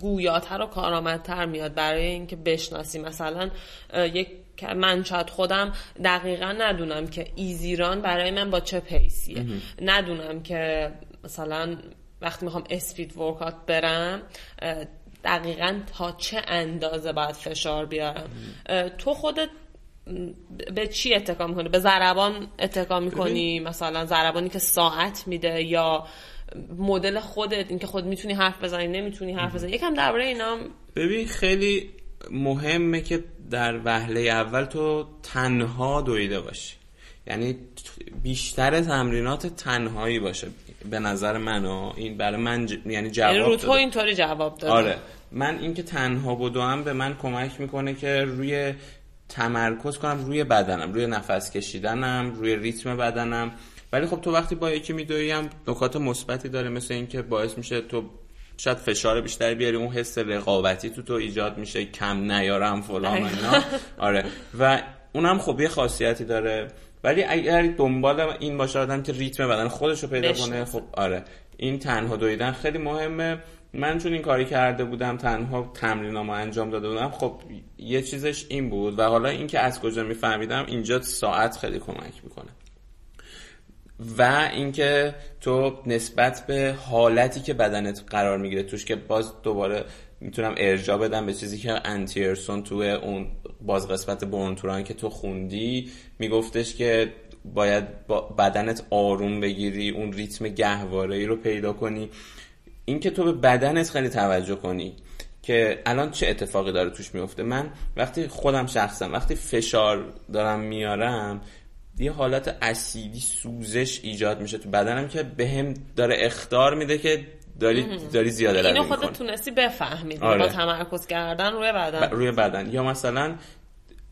گویاتر و کارآمدتر میاد برای اینکه بشناسی؟ مثلا یک من شاید خودم دقیقا ندونم که ایزیران برای من با چه پیسیه. ندونم که مثلا وقتی می‌خوام اسپید ورکات برم دقیقا تا چه اندازه باید فشار بیارم. تو خودت به چی اتکا می‌کنی؟ به ضربان اتکا می‌کنی؟ مثلا ضربانی که ساعت میده یا مدل خودت اینکه خود می‌تونی حرف بزنی نمی‌تونی حرف بزنی؟ یکم درباره اینا ببین خیلی مهمه که در وهله اول تو تنها دویده باشی. یعنی بیشتر تمرینات تنهایی باشه. به نظر من و این برای من ج... یعنی جواب یعنی رو تو اینطوری جواب داده. آره. من اینکه تنها بدوم به من کمک می‌کنه که روی تمرکز کنم روی بدنم روی نفس کشیدنم روی ریتم بدنم. ولی خب تو وقتی با یکی میدوی هم نکات مثبتی داره مثل اینکه باعث میشه تو شاید فشار بیشتری بیاری اون حس رقابتی تو تو ایجاد میشه کم نیارم فلان اینا. آره. و اونم خب یه خاصیتی داره. ولی اگر دنبال این باشه آدم که ریتم بدن خودش رو پیدا کنه خب آره. این تنها دویدن خیلی مهمه. من چون این کاری کرده بودم تنها تمرینامو انجام داده بودم خب یه چیزش این بود. و حالا اینکه از کجا میفهمیدم اینجا ساعت خیلی کمک می‌کنه. و اینکه تو نسبت به حالتی که بدنت قرار می‌گیره توش که باز دوباره می‌تونم ارجا بدم به چیزی که انتیرسون تو اون باز قسمت برنتوران که تو خوندی میگفتش که باید با بدنت آروم بگیری اون ریتم گهواره ای رو پیدا کنی. اینکه تو به بدنت خیلی توجه کنی که الان چه اتفاقی داره توش میفته من وقتی خودم شخصم وقتی فشار دارم میارم یه حالت اسیدی سوزش ایجاد میشه تو بدنم که بهم به داره اختار میده که داری داری زیاده اینو خودت تونستی بفهمی آره. با تمرکز کردن روی بدن. روی بدن. یا مثلا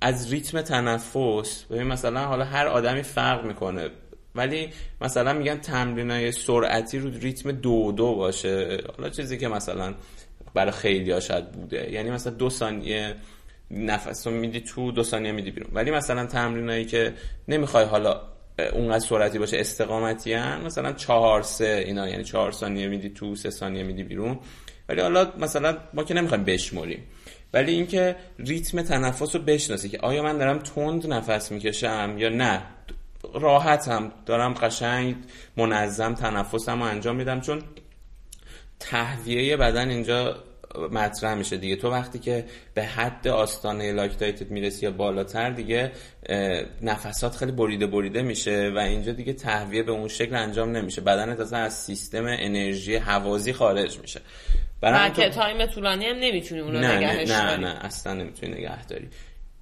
از ریتم تنفس ببین مثلا حالا هر آدمی فرق می‌کنه ولی مثلا میگن تمرینای سرعتی رو ریتم دو دو باشه. حالا چیزی که مثلا برای خیلی ها شاید بوده. یعنی مثلا دو ثانیه نفس. رو میدی تو دو ثانیه میدی بیرون. ولی مثلا تمرینایی که نمی‌خوای حالا اونقدر سرعتی باشه استقامتی هم مثلا چهار سه اینا یعنی چهار ثانیه میدی تو سه ثانیه میدی بیرون. ولی حالا مثلا ما که نمی‌خوایم بشمریم. ولی اینکه ریتم تنفس رو بشناسی که آیا من دارم تند نفس می‌کشم یا نه راحتم دارم قشنگ منظم تنفسم رو انجام میدم. چون تهویه بدن اینجا مطرح میشه دیگه. تو وقتی که به حد آستانه lactate ت می‌رسی یا بالاتر دیگه نفسات خیلی بریده بریده میشه و اینجا دیگه تهویه به اون شکل انجام نمیشه. بدنت اصلا از سیستم انرژی حوازی خارج میشه. برای که time طولانی هم نمی‌تونی اون رو نه نگهش نه, نه نه اصلا نمی‌تونی نگه داری.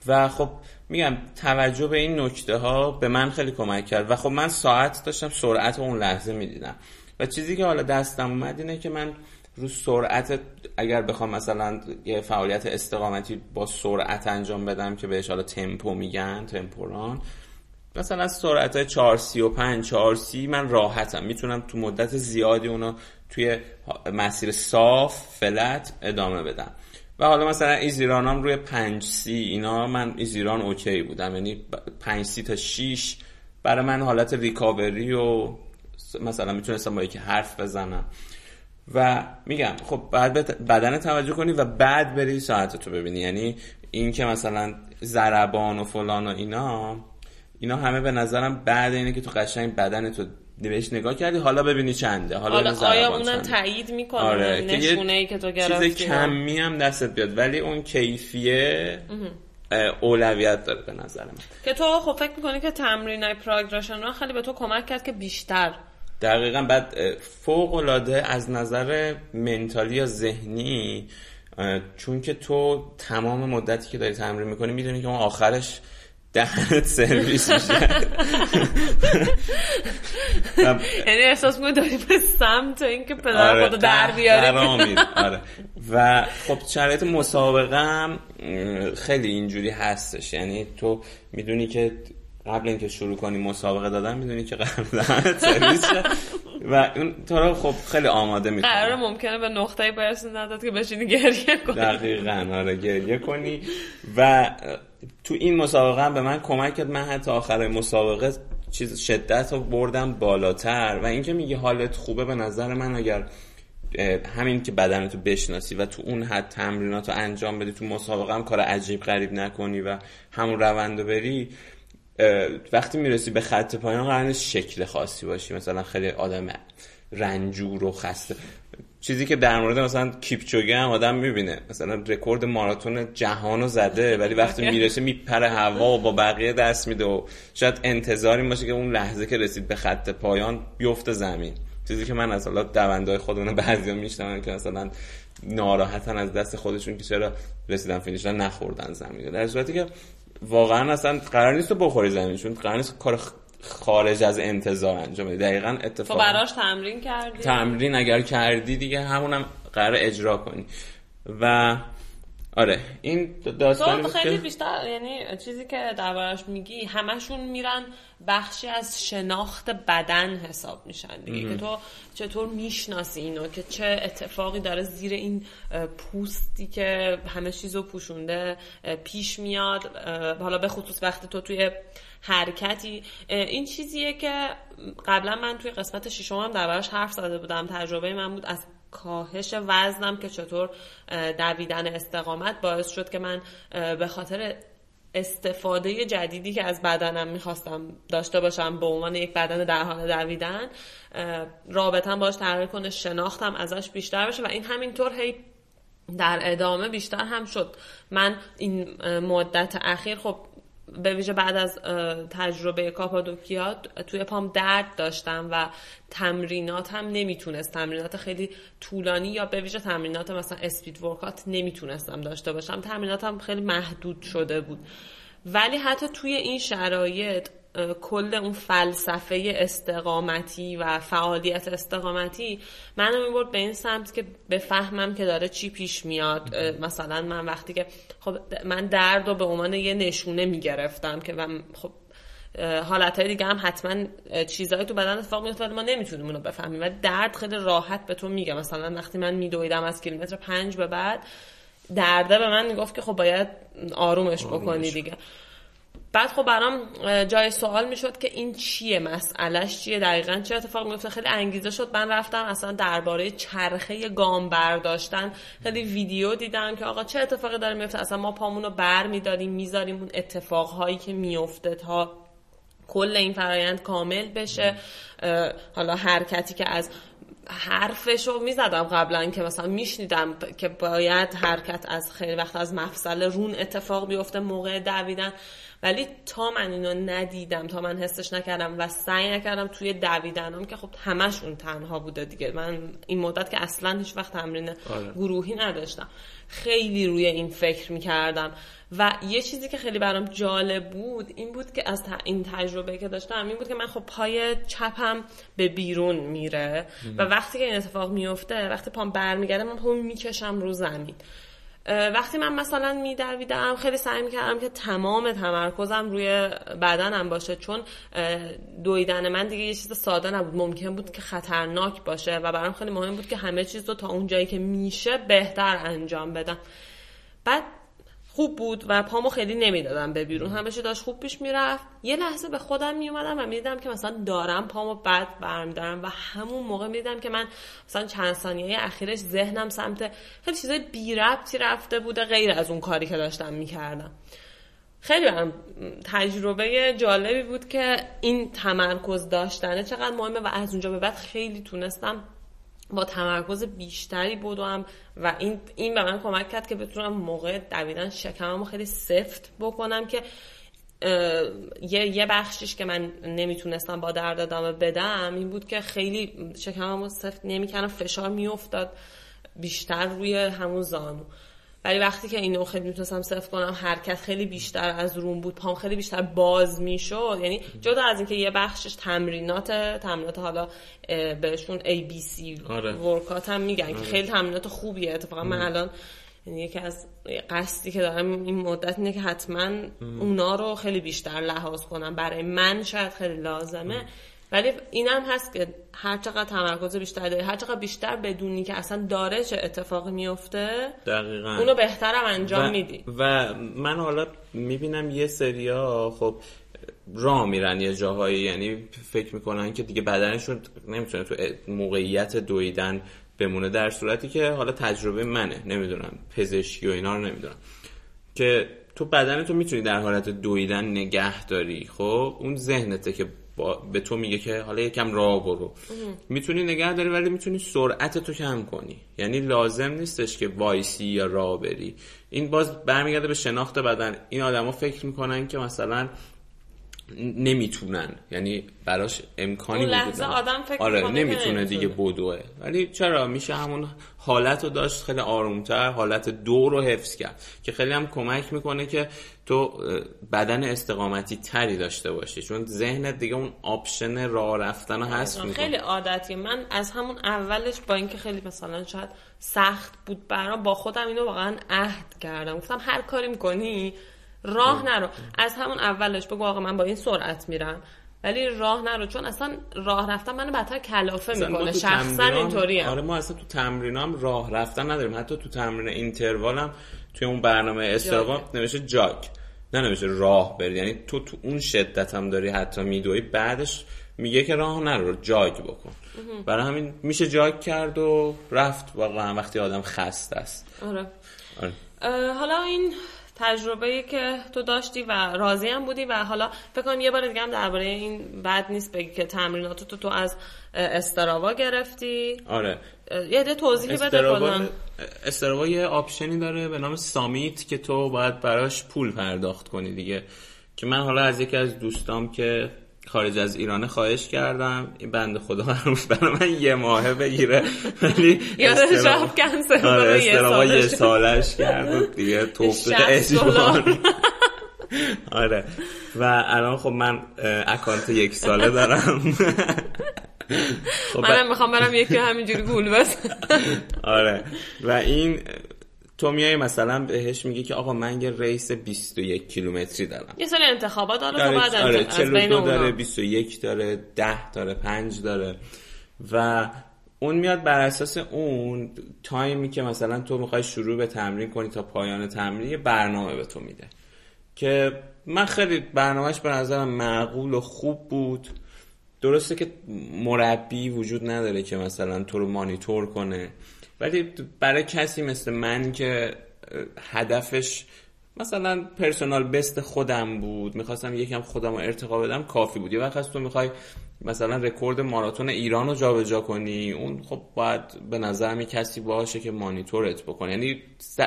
و خب میگم توجه به این نکته ها به من خیلی کمک کرد. و خب من ساعت داشتم سرعت اون لحظه می‌دیدم. و چیزی که حالا دستم اومد اینه که من رو سرعت اگر بخوام مثلا یه فعالیت استقامتی با سرعت انجام بدم که بهش حالا تمپو میگن تمپوران مثلا از سرعت 435 430 من راحتم. می‌تونم تو مدت زیادی اونو توی مسیر صاف فلت ادامه بدم. و حالا مثلا ایزیرانم روی 5 سی اینا من ایزیران اوکی بودم. یعنی 5 سی تا 6 برای من حالت ریکاوری و مثلا می‌تونستم با یکی حرف بزنم. و میگم خب بعد بدن توجه کنی و بعد بری ساعتتو ببینی. یعنی این که مثلا زربان و فلان و اینا اینا همه به نظرم بعد اینه که تو قشنگ بدن تو بهش نگاه کردی. حالا ببینی چنده. حالا, حالا آیا اونم تایید می‌کنه آره. نشونه ای که تو گرفتی. چیز کمی هم دستت بیاد. ولی اون کیفیه اولویت داره به نظر من. که تو خب فکر می‌کنی که تمرین پراگرشن خیلی به تو کمک کرد که بیشتر دقیقا بعد فوق العاده از نظر منتالی یا ذهنی چون که تو تمام مدتی که داری تمرین می‌کنی می‌دونی که اون آخرش دهنت سرویس میشه. یعنی احساس می‌کنی داری به سمت اینکه پدر آره خودو در بیاری. آره. و خب شرایط مسابقه هم خیلی اینجوری هستش. یعنی تو می‌دونی که قبل اینکه شروع کنی مسابقه دادن می‌دونی که قبل سرویس و اون تو رو خب خیلی آماده می‌کنه قرار ممکنه به نقطه برسون نداد که بشینی گریه کنی. دقیقا آره گریه کنی. و تو این مسابقه هم به من کمک کرد. من حتی آخر مسابقه چیز شدت رو بردم بالاتر. و اینکه میگه حالت خوبه به نظر من اگر همین که بدنتو بشناسی و تو اون حد تمرینات رو انجام بدی تو مسابقه هم کار عجیب غریب نکنی و همون روند بری. وقتی می‌رسی به خط پایان قرار شکل خاصی باشی. مثلا خیلی آدم رنجور و خسته. چیزی که در مورد مثلا کیپچوگه هم آدم می‌بینه. مثلا رکورد ماراتون جهان رو زده ولی وقتی می‌رسه میپره هوا و با بقیه دست میده و شاید انتظاری باشه که اون لحظه که رسید به خط پایان بیفته زمین. چیزی که من از حالا دوندهای خودمون بعضیا میشنم که مثلا ناراحتن از دست خودشون که چرا رسیدن فینیش نخوردن زمین. در صورتی که واقعا اصلا قرار نیست تو بخوری زمین چون قرار نیست کار خارج از انتظار انجام بدی. دقیقا اتفاق تو براش تمرین کردی؟ تمرین اگر کردی دیگه همونم قرار اجرا کنی. و آره این داستانی تو خیلی بیشتر یعنی چیزی که دربارش میگی همشون میرن بخشی از شناخت بدن حساب میشن دیگه که تو چطور می‌شناسی اینو که چه اتفاقی داره زیر این پوستی که همه چیزو پوشونده پیش میاد حالا به خصوص وقتی تو توی حرکتی. این چیزیه که قبلا من توی قسمت ششم هم دربارش حرف زده بودم تجربه من بود از کاهش وزنم که چطور دویدن استقامت باعث شد که من به خاطر استفاده جدیدی که از بدنم می‌خواستم داشته باشم به عنوان یک بدن در حال دویدن رابطم باش تغییر کنه شناختم ازش بیشتر بشه و این همینطور هی در ادامه بیشتر هم شد. من این مدت اخیر خب به ویژه بعد از تجربه کاپادوکیا توی پام درد داشتم و تمرینات هم نمی‌تونست تمرینات خیلی طولانی یا به ویژه تمرینات مثلا اسپید ورکات نمی‌تونستم داشته باشم. تمریناتم خیلی محدود شده بود. ولی حتی توی این شرایط کل اون فلسفه استقامتی و فعالیت استقامتی منو می‌برد به این سمت که بفهمم که داره چی پیش میاد. مثلا من وقتی که خب من درد رو به عنوان یه نشونه می‌گرفتم که خب حالت های دیگه هم حتما چیزهایی تو بدن اتفاق میفته ولی ما نمی‌تونیم اونو بفهمیم. و درد خیلی راحت به تو میگه. مثلا وقتی من میدویدم از کیلومتر پنج به بعد درده به من می‌گفت که خب باید آرومش. بکنی دیگه. بعد خب برام جای سوال می‌شد که این چیه مسئلهش چیه؟ دقیقا چه اتفاق میفته خیلی انگیزه شد. من رفتم اصلا درباره چرخه گام برداشتن خیلی ویدیو دیدم که آقا چه اتفاقی داره میفته اصلا ما پامون رو بر میداریم می‌ذاریم اون اتفاقهایی که میفته تا کل این فرایند کامل بشه. حالا حرکتی که از حرفش رو می‌زدم قبلا که مثلا میشنیدم که باید حرکت از خیلی وقت از مفصل رون اتفاق بیفته موقع دویدن. ولی تا من اینو ندیدم تا من حسش نکردم و سعی نکردم توی دویدنم که خب همش اون تنها بوده دیگه. من این مدت که اصلا هیچ وقت تمرین آره. گروهی نداشتم. خیلی روی این فکر می‌کردم. و یه چیزی که خیلی برام جالب بود این بود که از این تجربه که داشتم این بود که من خب پای چپم به بیرون میره و وقتی که این اتفاق میفته وقتی پام برمیگرده من پام می‌کشم رو زمین. وقتی من مثلا میدویدم خیلی سعی می‌کردم که تمام تمرکزم روی بدنم باشه چون دویدن من دیگه یه چیز ساده نبود. ممکن بود که خطرناک باشه و برام خیلی مهم بود که همه چیز رو تا اون جایی که میشه بهتر انجام بدم. بعد خوب بود و پامو خیلی نمی‌دادم به بیرون. همه داشت خوب پیش می‌رفت. یه لحظه به خودم میومدم و می‌دیدم که مثلا دارم پامو بد برمیدارم و همون موقع می‌دیدم که من مثلا چند ثانیه اخیرش ذهنم سمت خیلی چیزای بی ربطی رفته بوده غیر از اون کاری که داشتم می‌کردم. خیلی برم تجربه جالبی بود که این تمرکز داشتنه چقدر مهمه و از اونجا به بعد خیلی تونستم با تمرکز بیشتری بودم و این این به من کمک کرد که بتونم موقع دویدن شکممو خیلی سفت بکنم که یه یه بخشش که من نمی‌تونستم با درد ادامه بدم این بود که خیلی شکممو سفت نمی‌کردم فشار میافتاد بیشتر روی همون زانو. ولی وقتی که اینو خیلی می‌تونستم صرف کنم حرکت خیلی بیشتر از روم بود. پام خیلی بیشتر باز می‌شد. یعنی جدا از اینکه یه بخشش تمرینات تمرینات حالا بهشون ABC آره. ورکات هم میگن که خیلی تمرینات خوبیه. اتفاقا من الان یعنی یکی از قصدی که دارم این مدت اینه که حتما اونا رو خیلی بیشتر لحاظ کنم. برای من شاید خیلی لازمه. ولی اینم هست که هر چقدر تمرکز بیشتر داری هر چقدر بیشتر بدونی که اصلا داره چه اتفاقی میفته دقیقا. اونو بهترم انجام و, میدی. و من حالا می‌بینم یه سریا خب راه میرن یه جاهایی یعنی فکر می‌کنن که دیگه بدنشون نمی‌تونه تو موقعیت دویدن بمونه در صورتی که حالا تجربه منه نمی‌دونم پزشکی و اینا رو نمی‌دونم. که تو بدن تو می‌تونی در حالت دویدن نگه داری خب؟ اون ذهنته که به تو میگه که حالا یکم راه برو. می‌تونی نگه داری ولی می‌تونی سرعت تو کم کنی. یعنی لازم نیستش که وایسی یا راه بری. این باز برمیگرده به شناخت بدن. این آدما فکر می‌کنن که مثلا نمی‌تونن. یعنی براش امکانی اون لحظه آدم فکر آره نمی‌تونه. دیگه بدوه. ولی چرا؟ میشه همون حالت رو داشت خیلی آرومتر حالت دو رو حفظ کرد. که خیلی هم کمک می‌کنه که تو بدن استقامتی تری داشته باشی. چون ذهنت دیگه اون آپشن راه رفتن رو هست می‌کنه. خیلی عادتی من از همون اولش با اینکه خیلی مثلا شاید سخت بود برام با خودم اینو واقعا عهد کردم. گفتم هر کاری می‌کنی راه نرو. از همون اولش بگو آقا من با این سرعت میرم. ولی راه نرو. چون اصلا راه رفتن منو بدتر کلافه می‌کنه. شخصا اینطوری آره ما اصلا تو تمرینام راه رفتن نداریم. حتی تو تمرین اینتروال هم توی اون برنامه استراوا نوشته جاگ. نه نوشته راه بری یعنی تو تو اون شدت هم داری حتی میدوی. بعدش میگه که راه نرو جاگ بکن. برای همین میشه جاگ کرد و رفت. واقعا وقتی آدم خسته است. آره. آره. حالا این تجربه که تو داشتی و راضی هم بودی و حالا فکر کنم یه بار دیگه هم درباره این بد نیست بگی که تمرینات تو تو از استراوا گرفتی. آره. یه ده توضیحی بده کلا. استراوا یه آپشنی داره به نام سامیت که تو باید براش پول پرداخت کنی دیگه. که من حالا از یکی از دوستام که خارج از ایران خواهش کردم این بند خدا قرار برای من یه ماهه بگیره. ولی یادش رفت کنسل آره یه سالش. کرد دیگه توفیق اجبار آره. و الان خب من اکانت یک ساله دارم. منم می‌خوام برم یکی همینجوری گول بس آره. و این تو میای مثلا بهش میگی که آقا من یه ریس 21 کیلومتری دارم. یه سری انتخابات داره تو بعد آره 42 داره 21 داره 10 داره 5 داره. و اون میاد بر اساس اون تایمی که مثلا تو می‌خوای شروع به تمرین کنی تا پایان تمرین یه برنامه به تو میده. که من خیلی برنامهش به نظرم معقول و خوب بود. درسته که مربی وجود نداره که مثلا تو رو مانیتور کنه ولی برای کسی مثل من که هدفش مثلا پرسونال بست خودم بود می‌خواستم یکم خودم رو ارتقا بدم کافی بود. یه وقت تو می‌خوای مثلا رکورد ماراتون ایران رو جابجا کنی اون خب باید به نظرم یه کسی باشه که مانیتورت بکنه. یعنی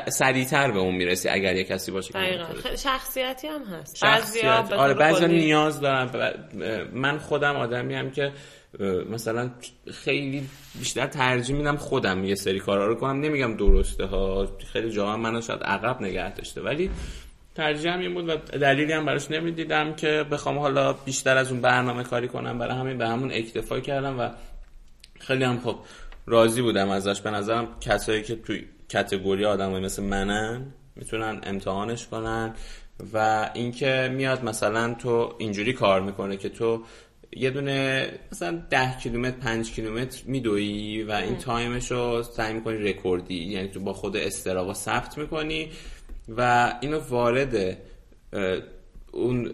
سریعتر به اون می‌رسی اگر یه کسی باشه که شخصیتی هم هست. شخصیت. آره بعضی نیاز دارم من خودم آدمی هم که مثلا خیلی بیشتر ترجیح میدم خودم یه سری کارا رو کنم. نمیگم درسته ها. خیلی جاها منو شاید عقب نگه داشته. ولی ترجیحم این بود و دلیلی هم براش نمی‌دیدم که بخوام حالا بیشتر از اون برنامه کاری کنم. برای همین به همون اکتفا کردم و خیلی هم خب راضی بودم ازش. به نظرم کسایی که توی کتگوری آدم مثل منن می‌تونن امتحانش کنن و اینکه میاد مثلا تو اینجوری کار می‌کنه که تو یه دونه مثلا ده کیلومتر پنج کیلومتر میدوی و این time ش رو سعی می‌کنی رکوردی. یعنی تو با خود استراوا ثبت می‌کنی. و اینو وارد اون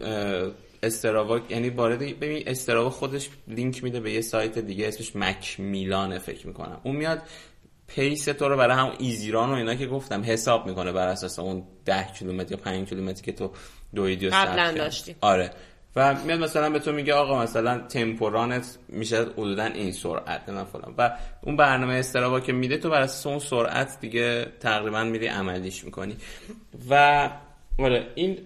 استراوا یعنی وارد ببین استراوا خودش لینک میده به یه سایت دیگه اسمش McMillan ه فکر می‌کنم. اون میاد pace تو رو برای هم easy run و اینا که گفتم حساب می‌کنه بر اساس اون ده کیلومتر یا 5 کیلومتری که تو دویدی و قبلا داشتی. آره. و میاد مثلا به تو میگه آقا مثلا تمپورانت میشه حدودا این سرعت نه فلان. و اون برنامه استرابا که میده تو بر اساس اون سرعت دیگه تقریبا میری عملیش می‌کنی. و آره این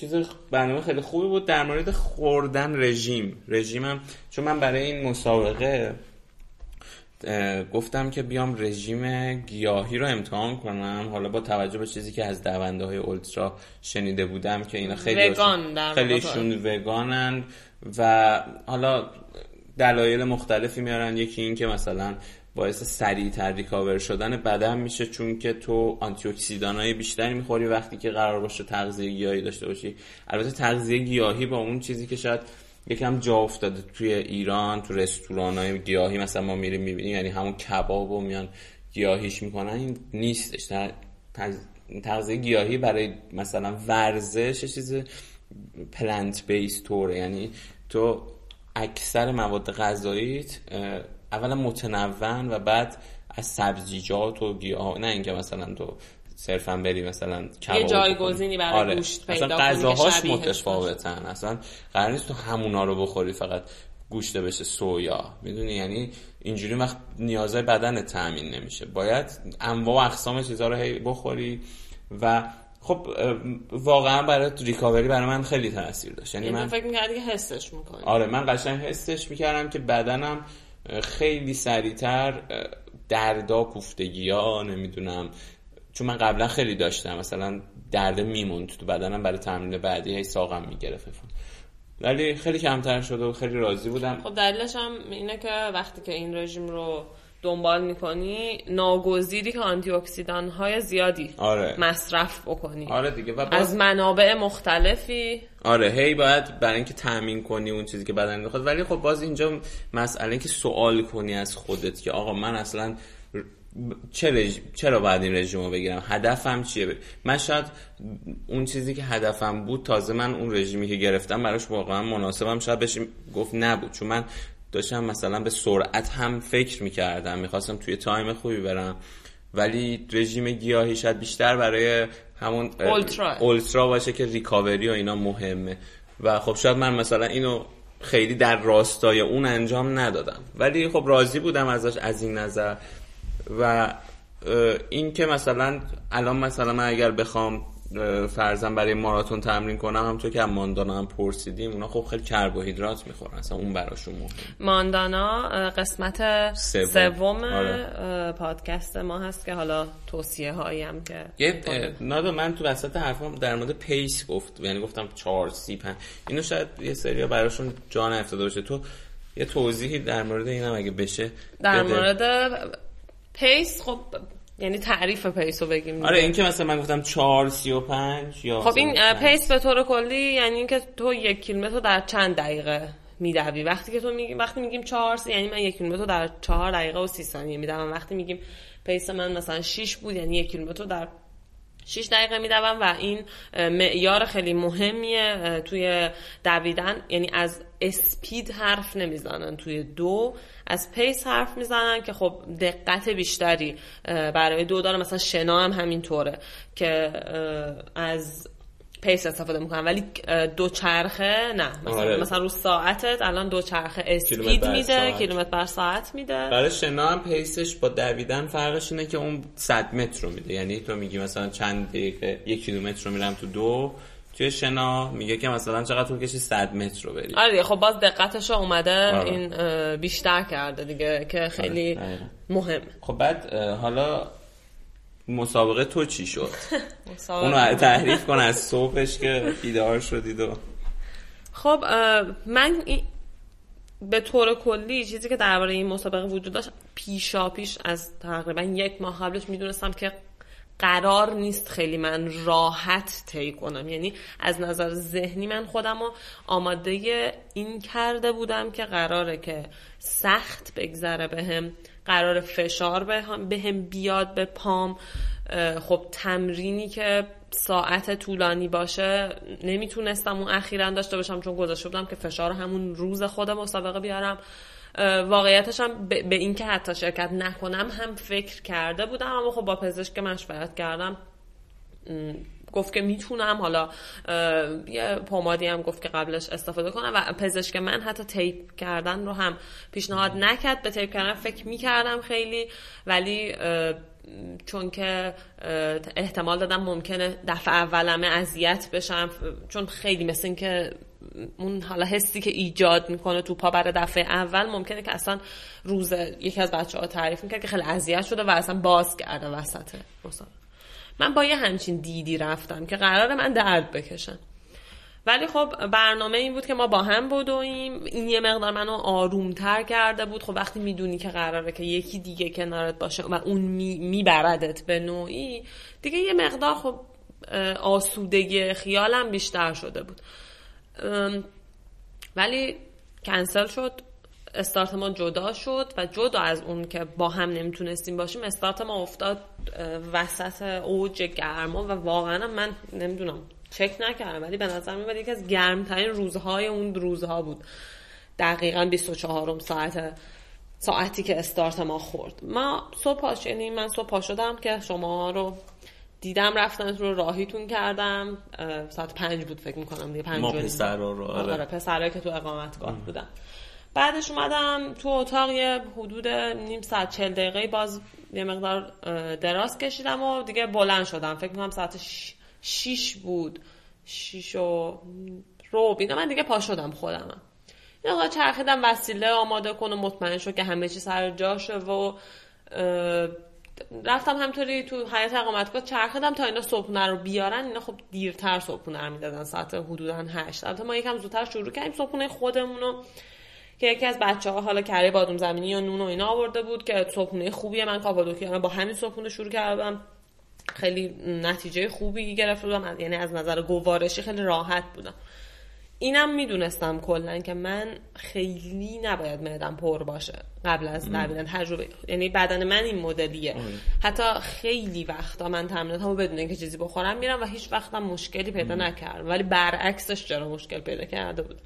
چیز برنامه خیلی خوبی بود. در مورد خوردن رژیم. رژیمم چون من برای این مسابقه گفتم که بیام رژیم گیاهی رو امتحان کنم. حالا با توجه به چیزی که از دونده های اولترا شنیده بودم که اینا خیلی وگان خیلیشون وگانن و حالا دلایل مختلفی میارن. یکی این که مثلا باعث سریعتر ریکاور شدن بدن میشه چون که تو آنتی های بیشتری می‌خوری وقتی که قرار باشه تغذیه گیاهی داشته باشی. البته تغذیه گیاهی با اون چیزی که شاید یکم جا افتاده توی ایران تو رستوران های گیاهی. مثلا ما میریم می‌بینیم یعنی همون کباب و میان گیاهیش می‌کنن. این نیستش. تغذیه گیاهی برای مثلا ورزش چیز پلنت بیس توره یعنی تو اکثر مواد غذاییت اولا متنون و بعد از سبزیجات و گیاه نه اینکه مثلا تو صرفا بری مثلا یه جایگزینی برای آره. گوشت پیدا اصلا غذاهاش متفاوتن. اصلا قرار نیست تو همونا رو بخوری فقط گوشت بشه سویا. می‌دونی؟ یعنی اینجوری وقت نیازهای بدن تامین نمیشه. باید انواع و اقسام چیزها رو بخوری و خب واقعا برای ریکاوری برای من خیلی تاثیر داشت. یعنی, یعنی من فکر می‌کردی که حسش می‌کنی. آره من قشنگ حسش می‌کردم که بدنم خیلی سریعتر دردا کوفتگی ها نمی‌دونم چون من قبلا خیلی داشتم مثلا درد میموند تو بدنم برای تمرین بعدی هی ساقم می‌گرفت. ولی خیلی کمتر شده و خیلی راضی بودم. خب دلیلش هم اینه که وقتی که این رژیم رو دنبال می‌کنی ناگزیری که آنتی اکسیدان های زیادی آره. مصرف بکنی. آره دیگه. و از منابع مختلفی. آره هی باید برای اینکه تامین کنی اون چیزی که بدن می‌خواد. ولی خب باز اینجا مسئله که سوال کنی از خودت که آقا من اصلا چرا باید این رژیم رو بگیرم؟ هدفم چیه؟ من شاید اون چیزی که هدفم بود تازه من اون رژیمی که گرفتم براش واقعا مناسبم. شاید بشه گفت نبود چون من داشتم مثلا به سرعت هم فکر می‌کردم. می‌خواستم توی تایم خوبی برم. ولی رژیم گیاهی شاید بیشتر برای همون اولترا اولترا باشه که ریکاوری و اینا مهمه. و خب شاید من مثلا اینو خیلی در راستای اون انجام ندادم. ولی خب راضی بودم ازش از این نظر. و این که مثلا الان مثلا من اگر بخوام فرزن برای ماراتون تمرین کنم همونطور که ماندانا هم پرسیدیم اونا خب خیلی کربوهیدرات می‌خورن. اصلا اون براشون مهم ماندانا قسمت سوم. آره. پادکست ما هست که حالا توصیه هایی هم که یه نادو من تو وسط حرفم در مورد پیس گفت یعنی گفتم 4 سی 5 اینو شاید یه سری براشون جان افتاده باشه. تو یه توضیحی در مورد اینم اگه بشه در مورد pace خب یعنی تعریف pace رو بگیم آره این که مثلا من گفتم 4 35 یا خب این pace به طور کلی یعنی اینکه تو یک کیلومتر در چند دقیقه میدوی. وقتی که تو میگی وقتی میگیم 4 یعنی من یک کیلومتر در 4 دقیقه و 30 ثانیه میدوم. وقتی میگیم pace من مثلا 6 بود یعنی یک کیلومتر در 6 دقیقه میدوم و این معیار خیلی مهمیه توی دویدن. یعنی از speed حرف نمی‌زنن توی دو. از pace حرف می‌زنن که خب دقت بیشتری برای دو داره. مثلا شنا هم همینطوره که از pace استفاده می‌کنن ولی دو چرخه نه. مثلا, آره. مثلا رو ساعتت الان دو چرخه speed میده کیلومتر بر ساعت میده. برای شنا هم pace ش با دویدن فرقش اینه که اون 100 متر رو میده. یعنی تو میگی مثلا چند دقیقه یک کیلومتر رو میرم تو دو. توی شنا میگه که مثلا چقدر طول کشی 100 متر رو بری. آره خب باز دقتش اومده آره. این بیشتر کرده دیگه که خیلی آره. مهم. خب بعد حالا مسابقه تو چی شد؟ اونو تعریف کن از صبحش که بیدار شدید و خب من به طور کلی چیزی که درباره این مسابقه وجود داشت پیشا پیش از تقریبا یک ماه قبلش می‌دونستم که قرار نیست خیلی من راحت طی کنم. یعنی از نظر ذهنی من خودم رو آماده این کرده بودم که قراره که سخت بگذره بهم. قرار فشار به هم, بیاد به پام خب تمرینی که ساعت طولانی باشه نمی‌تونستم اون اخیرا داشته باشم چون گذاشته بودم که فشار همون روز خود مسابقه بیارم. واقعیتش هم به این که حتی شرکت نکنم هم فکر کرده بودم اما خب با پزشک مشورت کردم. گفت که می‌تونم حالا یه پومادی هم گفت که قبلش استفاده کنم و پزشک من حتی تیپ کردن رو هم پیشنهاد نکرد. به تیپ کردن فکر می‌کردم خیلی ولی چون که احتمال دادم ممکنه دفعه اولمه اذیت بشم چون خیلی مثل این که اون حالا حسی که ایجاد می‌کنه تو پا برای دفعه اول ممکنه که اصلا روز یکی از بچه ها تعریف می‌کرد که خیلی اذیت شده و اصلا باز کرده وسط من با یه همچین دیدی رفتم که قرار من درد بکشم. ولی خب برنامه این بود که ما با هم بدویم این یه مقدار منو آرومتر کرده بود. خب وقتی می‌دونی که قراره که یکی دیگه کنارت باشه و اون میبردت به نوعی دیگه یه مقدار خب آسودگی خیالم بیشتر شده بود. ولی کنسل شد. استارت ما جدا شد و جدا از اون که با هم نمی‌تونستیم باشیم استارت ما افتاد وسط اوج گرما و واقعا من نمی‌دونم چک نکردم ولی به نظر میاد یکی از گرمترین روزهای اون روزها بود. دقیقا 24 ساعت ساعتی که استارت ما خورد. ما صبح پاش یعنی من صبح پا شدم که شما رو دیدم رفتن رو راهیتون کردم. ساعت پنج بود فکر می‌کنم دیگه پنج ما پسر رو آره, آره، پسرهایی که تو اقامتگاه بودن. بعدش اومدم تو اتاق یه حدود نیم ساعت چل دقیقه باز یه مقدار دراز کشیدم و دیگه بلند شدم. فکر می‌کنم ساعت شیش بود. شیش و رو اینا من دیگه پا شدم خودم. یه چرخیدم وسیله آماده کن و مطمئن شد که همه چی سر جاشه و رفتم همطوری تو حیات اقامتگاه چرخیدم تا اینا صبحونه رو بیارن. اینا خب دیرتر صبحونه رو می‌دادن ساعت حدودا هشت. البته ما یکم زودتر شروع کردیم صبحونه خودمون که یکی از بچه ها حالا کره بادوم زمینی یا نون و اینا آورده بود که صبحونه خوبیه. من کاپادوکیا با همین صبحونه شروع کردم. خیلی نتیجه خوبی گرفته بودم. یعنی از نظر گوارشی خیلی راحت بودم. اینم می‌دونستم کلا که من خیلی نباید معدم پر باشه قبل از دویدن. تجربه یعنی بدن من این مدلیه. آره. حتی خیلی وقتا من تمریناتمو بدون اینکه چیزی بخورم میرم و هیچ وقتم مشکلی پیدا نکردم. ولی برعکسش چرا مشکل پیدا کرده بود؟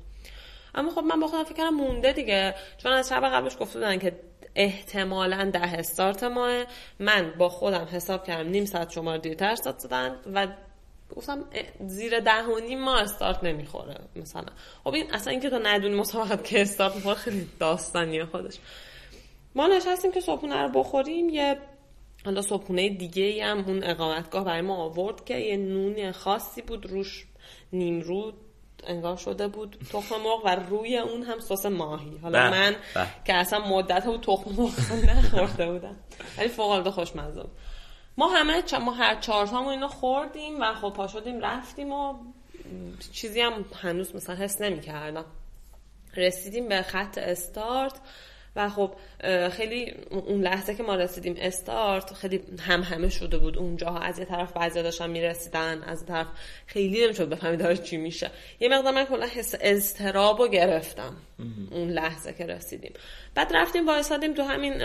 اما خب من با خودم فکر کردم مونده دیگه. چون از شب قبلش گفته بودن که احتمالا ده استارت ماه. من با خودم حساب کردم نیم ساعت شما دیرتر استارت دادن و گفتم زیر ده و نیم ما استارت نمی‌خوره مثلا. خب این اصلا اینکه تو ندونی مسابقت که استارت می‌خوره خیلی داستانیه خودش. ما نشستیم که صبحونه رو بخوریم. یه حالا صبحونه دیگه هم اون اقامتگاه برای ما آورد که یه نون خاصی بود روش نیمرود انگار شده بود تخم مرغ و روی اون هم سس ماهی. حالا من که اصلا مدت بود تخم مرغ نخورده بودم. ولی فوق العاده خوشمزه بود. ما همه چ... ما هر چهار تامو اینو خوردیم و خب پا شدیم رفتیم و چیزی هم هنوز مثلا حس نمی‌کردم. رسیدیم به خط استارت. و خب خیلی اون لحظه که ما رسیدیم استارت خیلی هم همه شده بود اونجاها. از یه طرف بعضی داشتن می‌رسیدن از یه طرف خیلی نمی‌شد بفهمی داره چی میشه. یه مقدار من کلا حس اضطراب رو گرفتم اون لحظه که رسیدیم. بعد رفتیم وایسادیم تو همین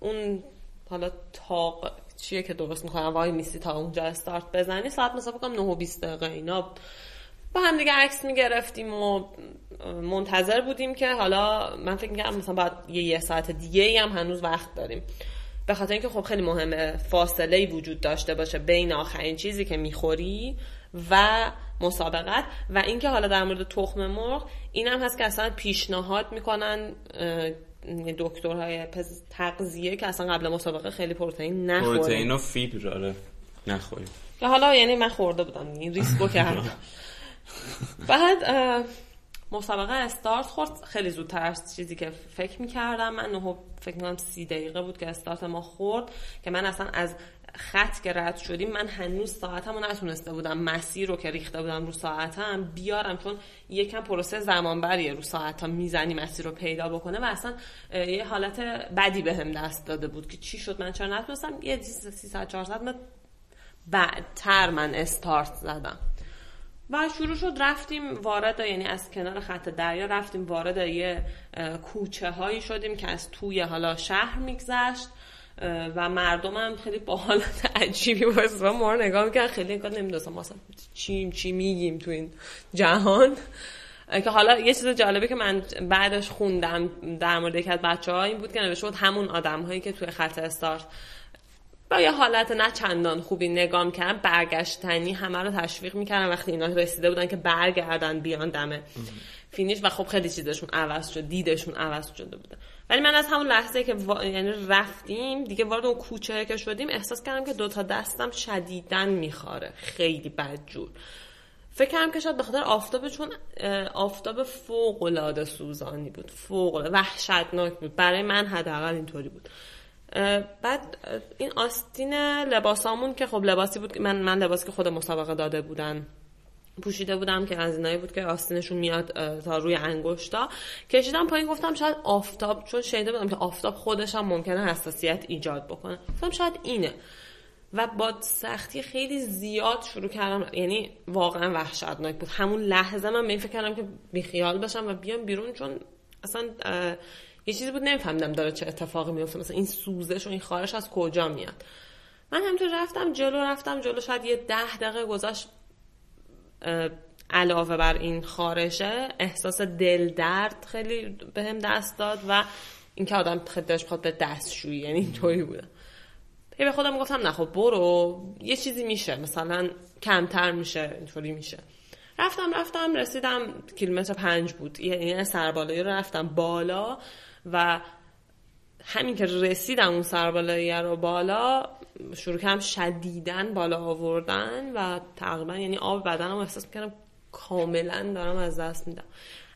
اون حالا تاق چیه که درست می‌کنم وای میسی تا اونجا استارت بزنی. ساعت مثلا فکرم 9 و 20 دقیقه اینا با هم دیگه عکس می‌گرفتیم و منتظر بودیم که حالا من فکر می‌کنم مثلا باید یه, یه ساعت دیگه هم هنوز وقت داریم. به خاطر اینکه خب خیلی مهمه فاصله ای وجود داشته باشه بین آخرین چیزی که می‌خوری و مسابقت و اینکه حالا در مورد تخم مرغ این هم هست که اصلا پیشنهاد می‌کنن دکترهای تغذیه که اصلا قبل مسابقه خیلی پروتئین نخوریم. پروتئین و فیبر آره. نخوریم. که حالا یعنی من خورده بودم این ریسکو کردم. بعد مسابقه استارت خورد. خیلی زودتر چیزی که فکر می‌کردم. من نه فکر می‌کنم سی دقیقه بود که استارت ما خورد که من اصلا از خط که رد شدیم من هنوز ساعتم رو نتونسته بودم. مسیر رو که ریخته بودم رو ساعتم بیارم چون یکم پروسه زمان بریه رو ساعتم می‌زنی مسیر رو پیدا بکنه و اصلا یه حالت بدی به دست داده بود که چی شد من چرا نتونستم. یه 300 400 بعدتر من استارت زدم. و شروع شد رفتیم وارد یعنی از کنار خط دریا رفتیم وارد یه کوچه هایی شدیم که از توی حالا شهر میگذشت و مردم هم خیلی با حالت عجیبی با ما رو نگاه می‌کنن خیلی نگاه نمی‌دونستم ما چیم چی میگیم تو این جهان. که حالا یه چیز جالبه که من بعدش خوندم در مورد یکی از بچه ها این بود که نوشته بود همون آدم هایی که توی خط استارت با یه حالت نه چندان خوبی نگاه می‌کردن برگشتنی همه رو تشویق می‌کردن وقتی اینا رسیده بودن که برگردن بیان دمه فینیش و خب خیلی چیزشون عوض شد دیدشون عوض شده بوده. ولی من از همون لحظه که یعنی رفتیم دیگه وارد اون کوچه که شدیم احساس کردم که دوتا دستم شدیدن میخواره خیلی بدجور. فکر کردم که شاید به خاطر آفتاب چون آفتاب فوق العاده سوزانی بود. فوق وحشتناک بود. برای من حداقل اینطوری بود. بعد این آستین لباسامون که خب لباسی بود من من لباسی که خود مسابقه داده بودن پوشیده بودم که از اینایی بود که آستینشون میاد تا روی انگشتا. کشیدم پایین گفتم شاید آفتاب چون شنیده بودم که آفتاب خودش هم ممکنه حساسیت ایجاد بکنه. گفتم شاید اینه. و با سختی خیلی زیاد شروع کردم. یعنی واقعا وحشتناک بود. همون لحظه من فکر کردم که بیخیال بشم و بیام بیرون چون اصلا یه چیزی بود نمیفهمیدم داره چه اتفاقی میفته مثلا این سوزش و این خارش از کجا میاد؟ من همینطور رفتم جلو رفتم جلو شاید یه ده دقیقه گذشت علاوه بر این خارشه احساس دل درد خیلی بهم دست داد و اینکه آدم خیلی بخواد به دستشویی یعنی اینطوری بوده. هی به خودم گفتم نه خب برو یه چیزی میشه مثلا کمتر میشه اینطوری میشه. رفتم رفتم رسیدم کیلومتر پنج بود. یعنی سربالایی رو رفتم بالا. و همین که رسیدم اون سربالایی رو بالا شروع کردم شدیدن بالا آوردن و تقریبا یعنی آب بدنم احساس می‌کردم کاملا دارم از دست میدم.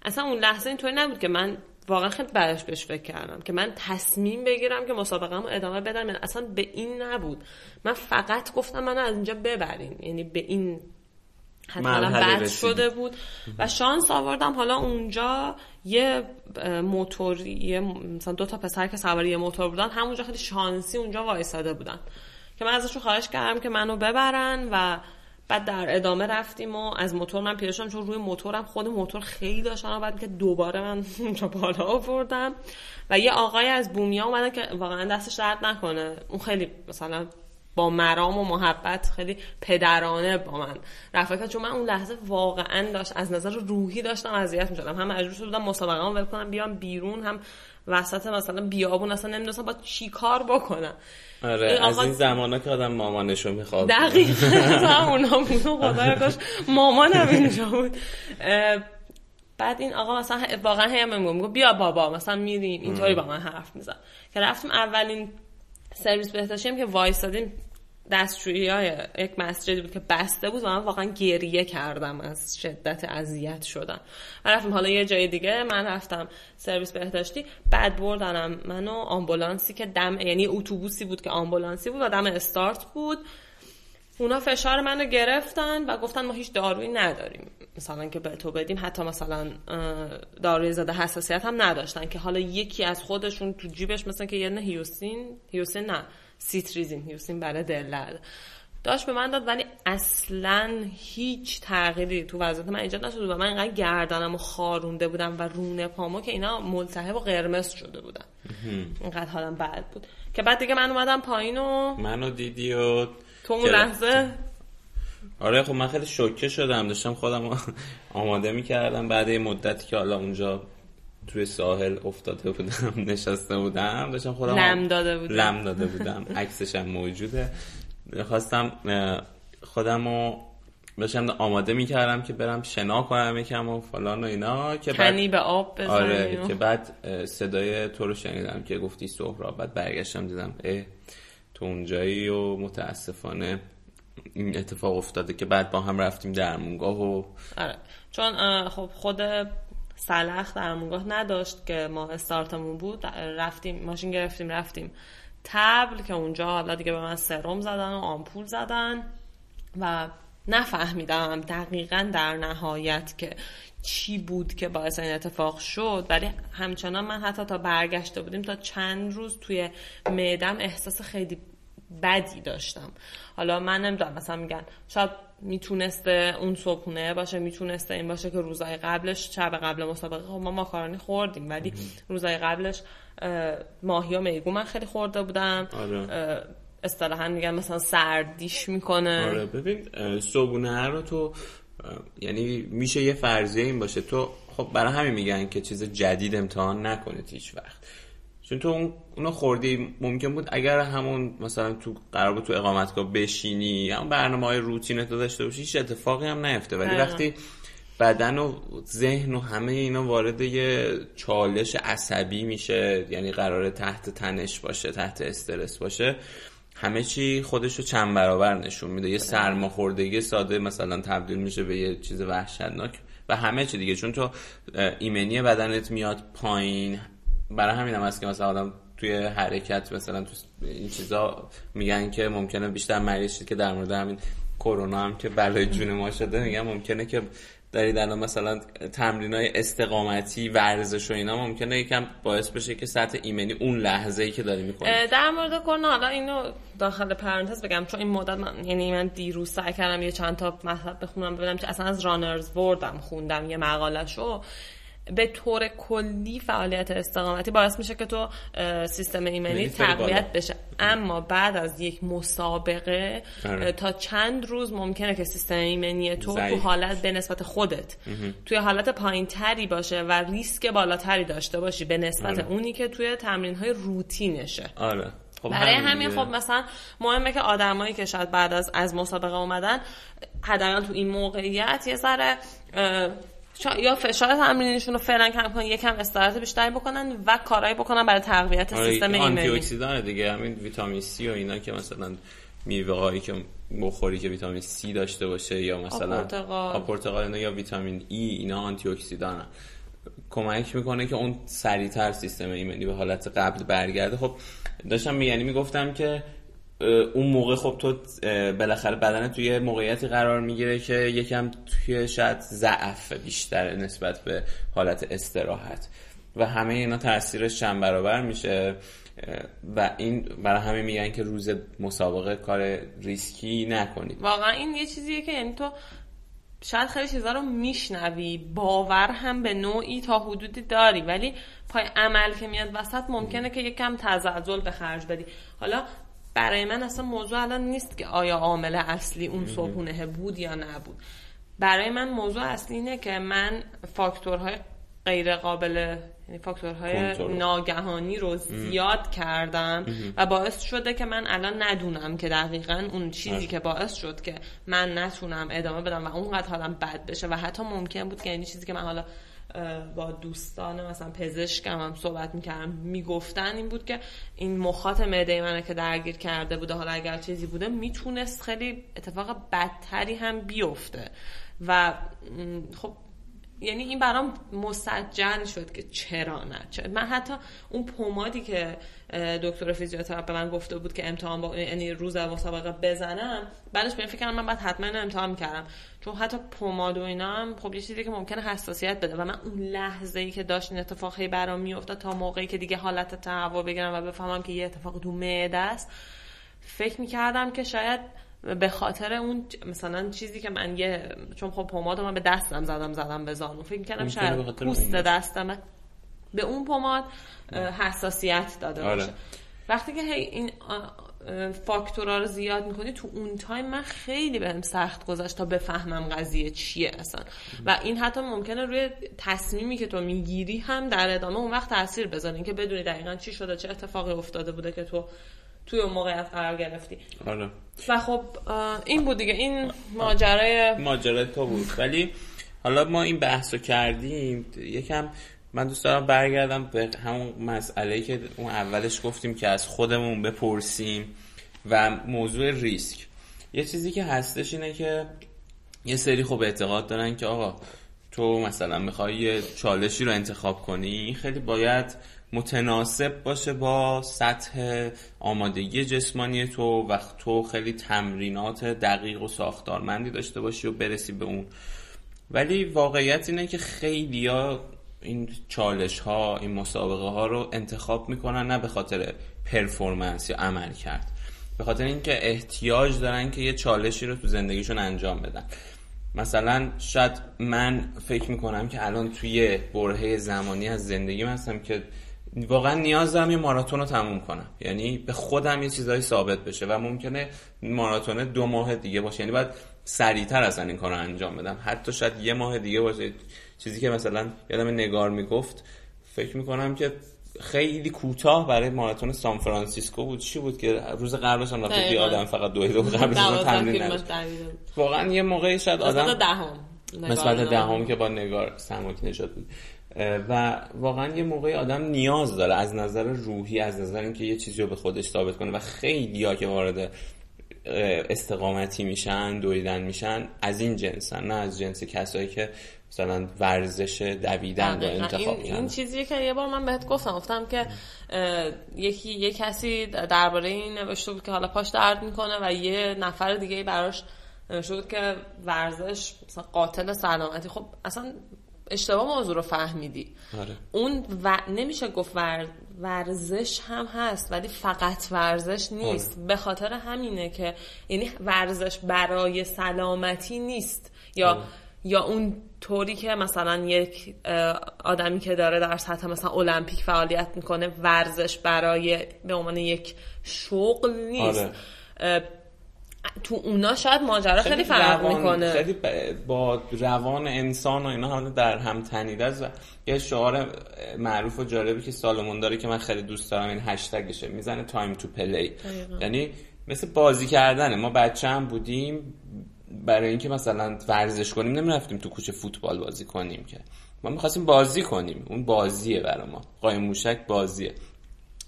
اصلا اون لحظه اینطوری نبود که من واقعا خیلی بعدش بهش فکر کردم که من تصمیم بگیرم که مسابقه رو ادامه بدم. یعنی اصلا به این نبود. من فقط گفتم من از اینجا ببرین. یعنی به این حتما بد شده بود و شانس آوردم حالا اونجا یه موتور یه مثلا دو تا پسر که سواری یه موتور بودن همونجا خیلی شانسی اونجا وایساده بودن که من ازشون خواهش کردم که منو ببرن و بعد در ادامه رفتیم و از موتور من پیدا چون روی موتورم خود موتور خیلی داشتن بعد که دوباره من اونجا بالا آوردم و یه آقای از بومیا اومدن که واقعا دستش درد نکنه. اون خیلی مثلا با مرام و محبت خیلی پدرانه با من رفت. چون من اون لحظه واقعا داشت از نظر روحی داشتم اذیت می‌شدم. هم مجبور شدم مسابقه ول کنم بیام بیرون هم وسط مثلا بیابون اصلا نمی‌دونستم با چی کار بکنم. آره از این زمانا که آدم مامانشو می‌خواد. دقیقا. اونا بود خدایا داشت مامانم اینجا بود. بعد این آقا مثلا واقعا هم میگم بیا بابا مثلا میریم. اینطوری با من حرف میزن که رفتم اولین سرویس بهداشتی هم که وایسادیم دستشویی های یک مسجدی بود که بسته بود و من واقعا گریه کردم از شدت اذیت شدم رفتم حالا یه جای دیگه من رفتم سرویس بهداشتی بعد بردنم منو آمبولانسی که دم یعنی اتوبوسی بود که آمبولانسی بود و دم استارت بود. اونا فشار منو گرفتن و گفتن ما هیچ دارویی نداریم. مثلا که به تو بدیم حتی مثلا داروی زده حساسیت هم نداشتن که حالا یکی از خودشون تو جیبش مثلا که یه نه هیوسین هیوسین نه سیتریزین هیوسین برای دل داشت به من داد ولی اصلا هیچ تغییری تو وضعیت من ایجاد نشد و من اینقدر گردنم و خارونده بودم و رونه پامو که اینا ملتهب و قرمز شده بودن. اینقدر حالم بد بود. که بعد دیگه من اومدم پایین و منو دیدی و تو اون لحظه آره خب من خیلی شوکه شدم. داشتم خودم آماده می‌کردم. بعد یه مدتی که حالا اونجا توی ساحل افتاده بودم نشسته بودم داشتم خودم لم داده بودم لم داده بودم. عکسش هم موجوده. خواستم خودم رو داشتم آماده می‌کردم که برم شنا کنم یکم و فلان و اینا که بعد به آب بزنی آره که بعد صدای تو رو شنیدم که گفتی سهراب بعد برگشتم دیدم اه تو اونجایی و متاسفانه این اتفاق افتاده که بعد با هم رفتیم درمونگاه و آره. چون خب خود سلخ درمونگاه نداشت که ما استارتمون بود. رفتیم ماشین گرفتیم رفتیم تبل که اونجا حالا دیگه به من سرم زدن و آمپول زدن و نفهمیدم دقیقا در نهایت که چی بود که باعث این اتفاق شد. ولی همچنان من حتی تا برگشته بودیم تا چند روز توی معدم احساس خیلی بدی داشتم. حالا من نمی‌دونم مثلا میگن شاید می‌تونسته اون صبحونه باشه می‌تونسته این باشه که روزای قبلش شب قبل مسابقه. خب ما ماکارونی خوردیم ولی روزای قبلش ماهی و میگو من خیلی خورده بودم. آره. اصطلاحا میگن مثلا سردیش می‌کنه. آره ببین صبحونه رو تو یعنی میشه یه فرضیه این باشه. تو خب برای همین میگن که چیز جدید امتحان نکنید هیچ وقت. چون تو اون اونو خوردی ممکن بود اگر همون مثلا تو قرار بود تو اقامتگاه بشینی هم برنامه های روتین تو داشته باشی هیچ اتفاقی هم نیفته. ولی وقتی بدن و ذهن و همه اینا وارد یه چالش عصبی میشه یعنی قرار تحت تنش باشه تحت استرس باشه همه چی خودش رو چند برابر نشون میده. یه سرماخوردگی ساده مثلا تبدیل میشه به یه چیز وحشتناک و همه چی دیگه. چون تو ایمنی بدنت میاد پایین. برای همین هم هست که مثلا آدم توی حرکت مثلا تو این چیزا میگن که ممکنه بیشتر مریض شد که در مورد همین کرونا هم که بلای جون ما شده میگن ممکنه که دارید الان مثلا تمرین های استقامتی ورزش و اینا ممکنه یکم باعث بشه که سطح ایمنی اون لحظه ای که داری می‌کنی. در مورد کرونا حالا اینو داخل پرانتز بگم چون این مدت من یعنی من دیروز سعی کردم یه چند تا مطلب بخونم ببینم که اصلا از رانرز وردم خوندم یه مقالهشو. به طور کلی فعالیت استقامتی باعث میشه که تو سیستم ایمنی تقویت بشه. اما بعد از یک مسابقه آره. تا چند روز ممکنه که سیستم ایمنی تو تو حالت به نسبت خودت توی حالت پایین تری باشه و ریسک بالاتری داشته باشی به نسبت آره. اونی که توی تمرین های روتینشه. آره. خب برای همین خب مثلا مهمه که آدمایی که شاید بعد از از مسابقه اومدن حداقل تو این موقعیت یه ذره یا فشار تمرینشون رو فعلا کم کنن یکم استراحت بیشتری بکنن و کارایی بکنن برای تقویت آره سیستم ایمنی آنتی اکسیدان دیگه همین ویتامین سی و اینا که مثلا میوه هایی که بخوری که ویتامین سی داشته باشه یا مثلا پرتقال یا ویتامین ای اینا آنتی اکسیدان کمک می‌کنه که اون سریعتر سیستم ایمنی به حالت قبل برگرده. خب داشتم یعنی می‌گفتم که اون موقع خب تو بالاخره بدن توی موقعیتی قرار می‌گیره که یکم توی شاید ضعف بیشتر نسبت به حالت استراحت. و همه اینا تاثیرش چند برابر میشه. و این برای همه میگن که روز مسابقه کار ریسکی نکنید. واقعا این یه چیزیه که یعنی تو شاید خیلی چیزا رو میشنوی. باور هم به نوعی تا حدودی داری. ولی پای عمل که میاد وسط ممکنه که یکم تزلزل به خرج بدی. حالا برای من اصلا موضوع الان نیست که آیا عامل اصلی اون صبحونه بود یا نبود. برای من موضوع اصلی اینه که من فاکتورهای غیر قابل یعنی فاکتورهای ناگهانی رو زیاد کردم و باعث شده که من الان ندونم که دقیقا اون چیزی آره. که باعث شد که من نتونم ادامه بدم و اونقدر حالم بد بشه و حتی ممکن بود که این چیزی که من حالا با دوستان مثلا پزشکم هم صحبت می‌کردم. می‌گفتن این بود که این مخاط معده منه که درگیر کرده بوده حالا اگر چیزی بوده می‌تونست خیلی اتفاق بدتری هم بیفته. و خب یعنی این برام مسجل شد که چرا نه؟ من حتی اون پومادی که دکتر فیزیوتراپ به من گفته بود که امتحان با یعنی روز مسابقه بزنم بعدش به فکر من بعد حتما امتحان می‌کردم. چون حتی پوماد و اینا هم خب یه چیزی که ممکنه حساسیت بده. و من اون لحظه ای که داشت این اتفاقی برام میافتاد تا موقعی که دیگه حالت تهوع بگیرم و بفهمم که یه اتفاق تو معده است فکر می‌کردم که شاید به خاطر اون مثلا چیزی که من یه چون خب پماد من به دستم زدم زدم به زانو. فکر کردم شاید پوست دستم. به اون پماد حساسیت داده آره. باشه. وقتی که این فاکتورا رو زیاد می‌کنی تو اون تایم من خیلی بهم سخت گذاشت تا بفهمم قضیه چیه اصلا. و این حتی ممکنه روی تصمیمی که تو می‌گیری هم در ادامه اون وقت تاثیر بذاره. که بدونی دقیقا چی شده چه اتفاقی افتاده بوده که تو توی اون موقعیت قرار گرفتی. آره. و خب این بود دیگه. این ماجرای ماجرای تو بود. ولی حالا ما این بحث رو کردیم. یکم من دوست دارم برگردم به همون مسئله که اون اولش گفتیم که از خودمون بپرسیم و موضوع ریسک. یه چیزی که هستش اینه که یه سری خوب اعتقاد دارن که آقا تو مثلا می‌خوای یه چالشی رو انتخاب کنی خیلی باید متناسب باشه با سطح آمادگی جسمانی تو و تو خیلی تمرینات دقیق و ساختارمندی داشته باشی و برسی به اون. ولی واقعیت اینه که خیلی این چالش ها این مسابقه ها رو انتخاب می‌کنن نه به خاطر پرفورمنس یا عمل کرد. به خاطر اینکه احتیاج دارن که یه چالشی رو تو زندگیشون انجام بدن. مثلا شاید من فکر می‌کنم که الان توی برهه زمانی از زندگی هستم که واقعا نیاز دارم یه ماراتون رو تموم کنم. یعنی به خودم یه چیزایی ثابت بشه و ممکنه ماراتون دو ماه دیگه باشه. یعنی باید سریعتر از این کار انجام بدم. حتی شاید یه ماه دیگه باشه. چیزی که مثلا یادم نگار می‌گفت فکر می‌کنم که خیلی کوتاه برای ماراتون سان فرانسیسکو بود. چی بود که روز قبلش هم رفت آدم فقط دو دو قبلش تمرین واقعا یه موقعی شاید آدم دهم. مثلا دهم که با نگار سماک نجات بود. و واقعا یه موقعی آدم نیاز داره از نظر روحی از نظر اینکه یه چیزی رو به خودش ثابت کنه و خیلی ها که وارد استقامتی میشن دویدن میشن از این جنسن نه از جنس کسایی که مثلا ورزش دویدن رو انتخاب این, این چیزی که یه بار من بهت گفتم گفتم که یکی یه کسی درباره این نوشته بود که حالا پاش درد می‌کنه و یه نفر دیگه براش نوشته بود که ورزش مثلا قاتل سلامتی خب اصلا اشتباه موضوع رو فهمیدی آره. اون و... نمیشه گفت ورزش هم هست ولی فقط ورزش نیست آره. به خاطر همینه که یعنی ورزش برای سلامتی نیست یا آره. یا اون طوری که مثلا یک آدمی که داره در سطح مثلا المپیک فعالیت می‌کنه ورزش برای به عنوان یک شغل نیست. آره. تو اونا شاید ماجرا خیلی, فرق می‌کنه. خیلی با روان انسان و اینا حالا در هم تنیده است و یه شعار معروف و جالبی که Salomon داره که من خیلی دوست دارم این هشتگشه. می‌زنه time to play یعنی مثل بازی کردنه. ما بچه هم بودیم برای اینکه مثلا ورزش کنیم نمی‌رفتیم تو کوچه فوتبال بازی کنیم که. ما می‌خواستیم بازی کنیم. اون بازیه برای ما. قایم موشک بازیه.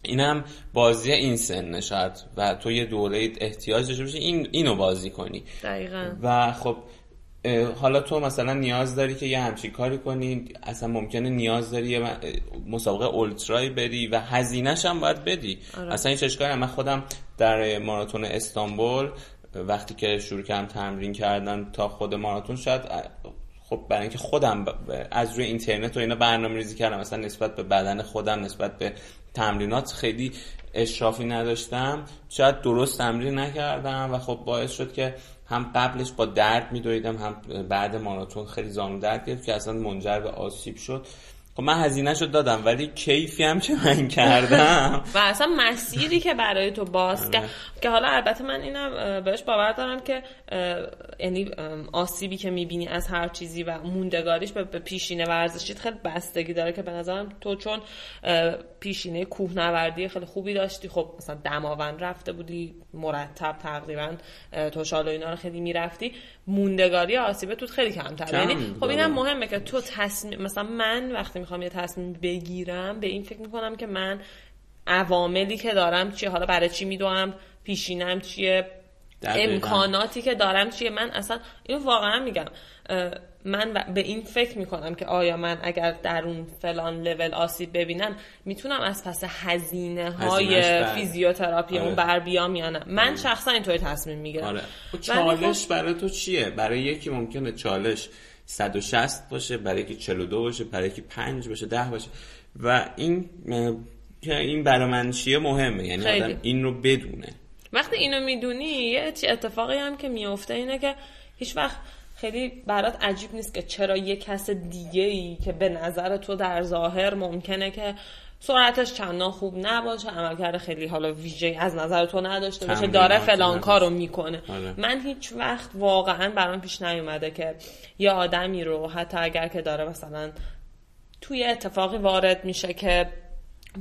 اینم بازی این سن شاید. و تو یه دوره احتیاج داشته باشی این اینو بازی کنی. دقیقا. و خب حالا تو مثلا نیاز داری که یه همچین کاری کنی. اصلا ممکنه نیاز داری یه مسابقه اولترای بری و هزینهش هم باید بدی. آره. اصلا این چشکاری من خودم در ماراتون استانبول وقتی که شروع کردم تمرین کردن تا خود ماراتون شاید خب برای اینکه خودم از روی اینترنت و اینا برنامه ریزی کردم مثلا نسبت به بدن خودم نسبت به تمرینات خیلی اشرافی نداشتم. شاید درست تمرین نکردم و خب باعث شد که هم قبلش با درد میدویدم هم بعد ماراتون خیلی زانو درد گرفت که اصلا منجر به آسیب شد. خب من هزینه شد دادم ولی کیفی هم که من کردم. و اصلا مسیری که برای تو باز که که حالا البته من اینم بهش باور دارم که یعنی آسیبی که می‌بینی از هر چیزی و موندگاریش به پیشینه ورزشیت خیلی بستگی داره که به نظرم تو چون پیشینه کوهنوردی خیلی خوبی داشتی خب مثلا دماوند رفته بودی مرتب تقریبا تو شال اینا رو خیلی می‌رفتی موندگاری آسیب تو خیلی کمتر یعنی خب اینم مهمه که تو تصمیم مثلا من وقتی می‌خوام یه تصمیم بگیرم به این فکر می‌کنم که من عواملی که دارم چیه حالا برای چی میدوام پیشینم چیه امکاناتی که دارم چیه من اصلا اینو واقعا میگم من به این فکر می‌کنم که آیا من اگر در اون فلان لول آسیب ببینم می‌تونم از پس هزینه های فیزیوتراپی اون آره. بر بیام یا نه من آره. شخصا اینطوری تصمیم می‌گیرم آره. خب چالش برای تو چیه برای یکی ممکنه چالش 160 باشه برای یکی 42 باشه برای یکی 5 باشه 10 باشه. و این این برای من چیه مهمه یعنی آدم این رو بدونه. وقتی اینو می‌دونی یه اتفاقی هم که میفته اینه که هیچ وقت خیلی برات عجیب نیست که چرا یه کس دیگه ای که به نظر تو در ظاهر ممکنه که سرعتش چندان خوب نباشه. عملکرد خیلی حالا ویژه از نظر تو نداشته باشه. داره فلان کارو می‌کنه. آره. من هیچ وقت واقعا برام پیش نیومده که یه آدمی رو حتی اگر که داره مثلا توی اتفاقی وارد میشه که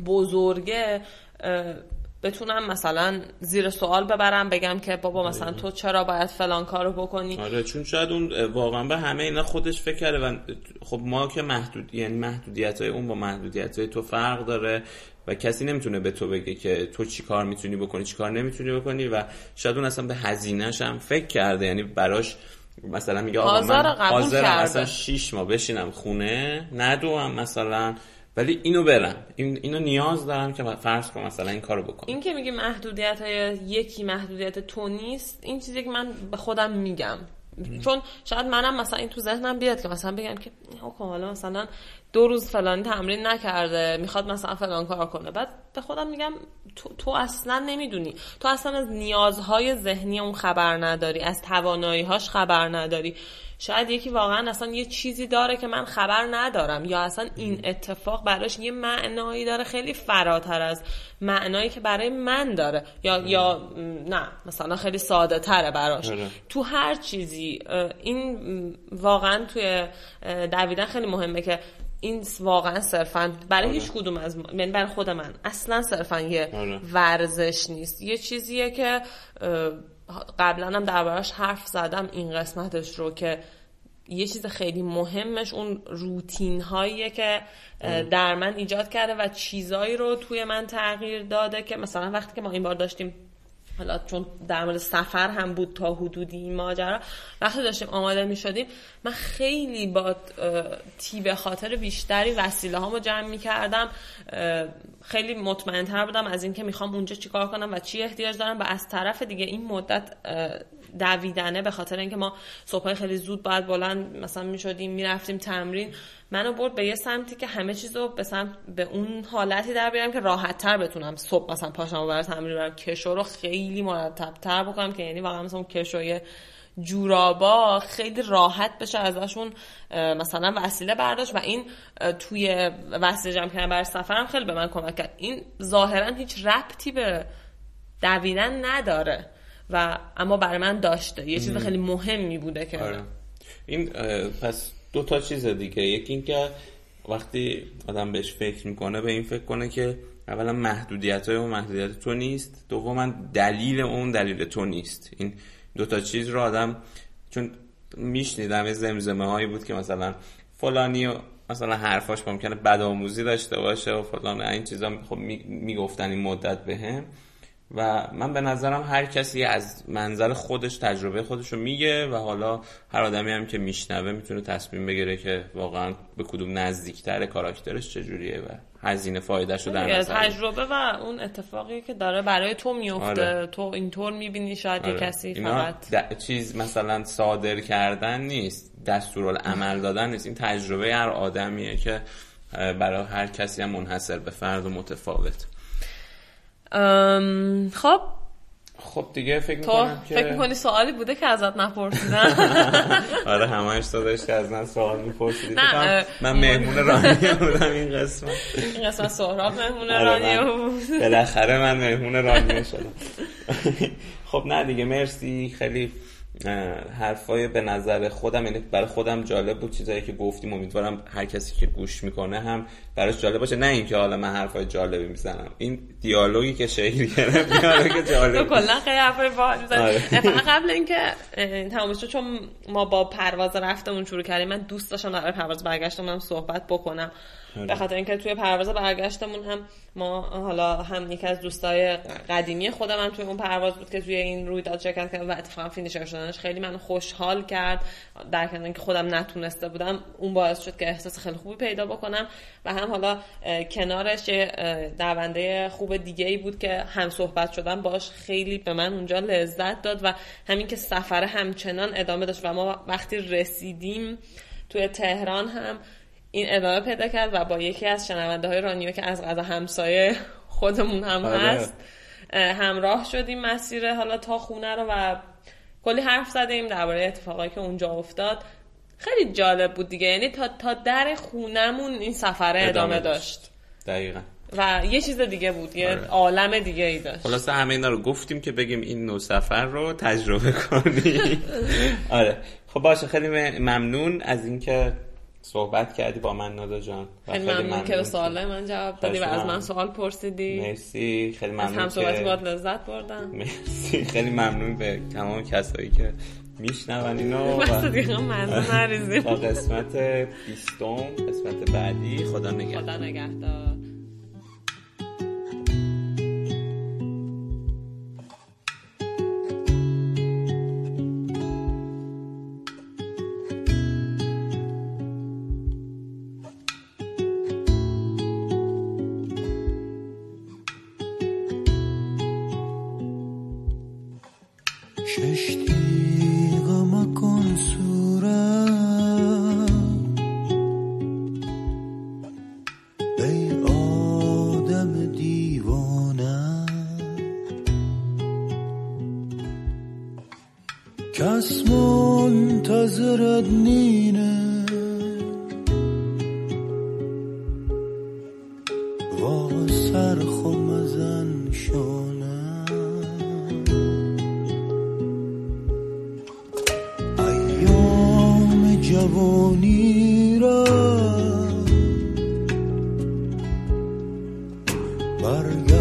بزرگه بتونم مثلا زیر سوال ببرم بگم که بابا مثلا تو چرا باید فلان کارو بکنی؟ آره چون شاید اون واقعا به همه اینا خودش فکر کرده و خب ما که محدود یعنی محدودیت های اون با محدودیت های تو فرق داره و کسی نمی‌تونه به تو بگه که تو چی کار می‌تونی بکنی چی کار نمی‌تونی بکنی و شاید اون اصلا به هزینهش هم فکر کرده. یعنی براش مثلا میگه آقا من حاضرم اصلا 6 ماه بشینم خونه ندوم مثلا. ولی اینو برم. این اینو نیاز دارم که فرض کنم مثلا این کارو بکنم. این که میگه محدودیت های یکی محدودیت تو نیست این چیزی که من به خودم میگم. چون شاید منم مثلا این تو ذهنم بیاد که مثلا بگم که خب حالا مثلا دو روز فلان تمرین نکرده می‌خواد مثلا فلان کار کنه. بعد به خودم میگم تو, تو اصلا نمی‌دونی. تو اصلا از نیازهای ذهنی اون خبر نداری از تواناییهاش خبر نداری. شاید یکی واقعا اصلا یه چیزی داره که من خبر ندارم یا اصلا این اتفاق براش یه معنایی داره خیلی فراتر از معنایی که برای من داره یا یا نه مثلا خیلی ساده تره براش آره. تو هر چیزی این واقعا توی دویدن خیلی مهمه که این واقعا صرفا برای آره. هیچ کدوم از یعنی برای خود من اصلا صرفا یه آره. ورزش نیست یه چیزیه که قبلا هم دربارش حرف زدم این قسمتش رو که یه چیز خیلی مهمش اون روتین هاییه که در من ایجاد کرده و چیزایی رو توی من تغییر داده که مثلا وقتی که ما این بار داشتیم حالا چون در مورد سفر هم بود تا حدودی این ماجرا وقتی داشتیم آماده می شدیم من خیلی با تیب خاطر بیشتری وسیله هامو جمع می کردم خیلی مطمئن تر بودم از اینکه می‌خوام اونجا چیکار کنم و چی احتیاج دارم و از طرف دیگه این مدت دویدنه به خاطر اینکه ما صبح خیلی زود باید بلند مثلا می‌شدیم می‌رفتیم تمرین. منو برد به یه سمتی که همه چیز رو به, سمت به اون حالتی در بیارم که راحت تر بتونم صبح مثلا پاشم برای تمرین برم. کشو رو خیلی مرتب تر بکنم که یعنی واقعا مثلا کشوی جورابا خیلی راحت بشه ازشون مثلا وسیله برداشت و این توی وسیله جمع کردن برای سفرم خیلی به من کمک کرد. این ظاهرا هیچ ربطی به دویدن نداره. و اما برای من داشته. یه چیز خیلی مهمی بوده که آره. این پس دو تا چیز دیگه. یکی اینکه وقتی آدم بهش فکر می‌کنه به این فکر کنه که اولا محدودیت های اون محدودیت تو نیست. دوما دلیل اون دلیل تو نیست. این دو تا چیز رو آدم چون میشنیدم یه زمزمه هایی بود که مثلا فلانی و مثلا حرفاش ممکنه بدآموزی داشته باشه و فلان این چیزا. خب می‌گفتن این مدت بهم. و من به نظرم هر کسی از منظر خودش تجربه خودش رو میگه و حالا هر آدمی هم که میشنوه می‌تونه تصمیم بگیره که واقعا به کدوم نزدیکتر کاراکترش چجوریه و هزینه فایدهش رو در نظر تجربه و اون اتفاقی که داره برای تو میفته آره. تو اینطور می‌بینی شاید آره. کسی فقط چیز مثلا صادر کردن نیست دستورالعمل دادن نیست این تجربه هر آدمیه که برای هر کسی هم منحصر به فرد و متفاوت خب. خب دیگه فکر می‌کنم که فکر می‌کنی سوالی بوده که ازت نپرسیدن آره همش تو داشت که از من سوال میپرسیدی. من مهمون رانیه بودم این قسمت. این قسمت سهراب مهمون آره، رانیه بود. بالاخره من مهمون رانیه شدم. خب نه دیگه مرسی. خیلی حرفای به نظر خودم یعنی برای خودم جالب بود چیزایی که گفتیم. امیدوارم هر کسی که گوش می‌کنه هم براش جالب باشه. نه اینکه حالا من حرفای جالبی می‌زنم. این دیالوگی که شکل گرفت دیالوگ جالب کلا خیلی حرفای باحال آره. قبل اینکه تمام چون ما با پرواز رفتمون شروع کردیم من دوست داشتم در پرواز برگشتم صحبت بکنم. به خاطر اینکه توی پرواز برگشتمون هم ما حالا هم یکی از دوستای قدیمی خودم هم توی اون پرواز بود که توی این رویداد شرکت کرد و اتفاقا فینیشر شدنش خیلی من خوشحال کرد. در اینکه خودم نتونسته بودم اون باعث شد که احساس خیلی خوبی پیدا بکنم. و هم حالا کنارش یه دونده خوب دیگه ای بود که هم صحبت شدم باش خیلی به من اونجا لذت داد و همین که سفر همچنان ادامه داشت و ما وقتی رسیدیم توی تهران هم این ادامه پیدا کرد و با یکی از شنونده های رانیو که از غذا همسایه خودمون هم آره. هست همراه شدیم مسیر حالا تا خونه رو و کلی حرف زدیم درباره اتفاقایی که اونجا افتاد. خیلی جالب بود دیگه. یعنی تا, تا در خونمون این سفره ادامه, داشت. دقیقا. و یه چیز دیگه بود یه آره. عالم دیگه ای داشت. خلاصه همه اینا رو گفتیم که بگیم این نو سفر رو تجربه کنیم. آره. خب باشه خیلی ممنون از اینکه صحبت کردی با من نادا جان. خیلی ممنون که به سوال من جواب دادی و از من سوال پرسیدی. مرسی. خیلی ممنون از هم صحبتی باید لذت بردم. مرسی. خیلی ممنون به تمام کسایی که میشنون اینو با قسمت بیستم قسمت بعدی. خدا نگهدار. خدا نگهدار. مثل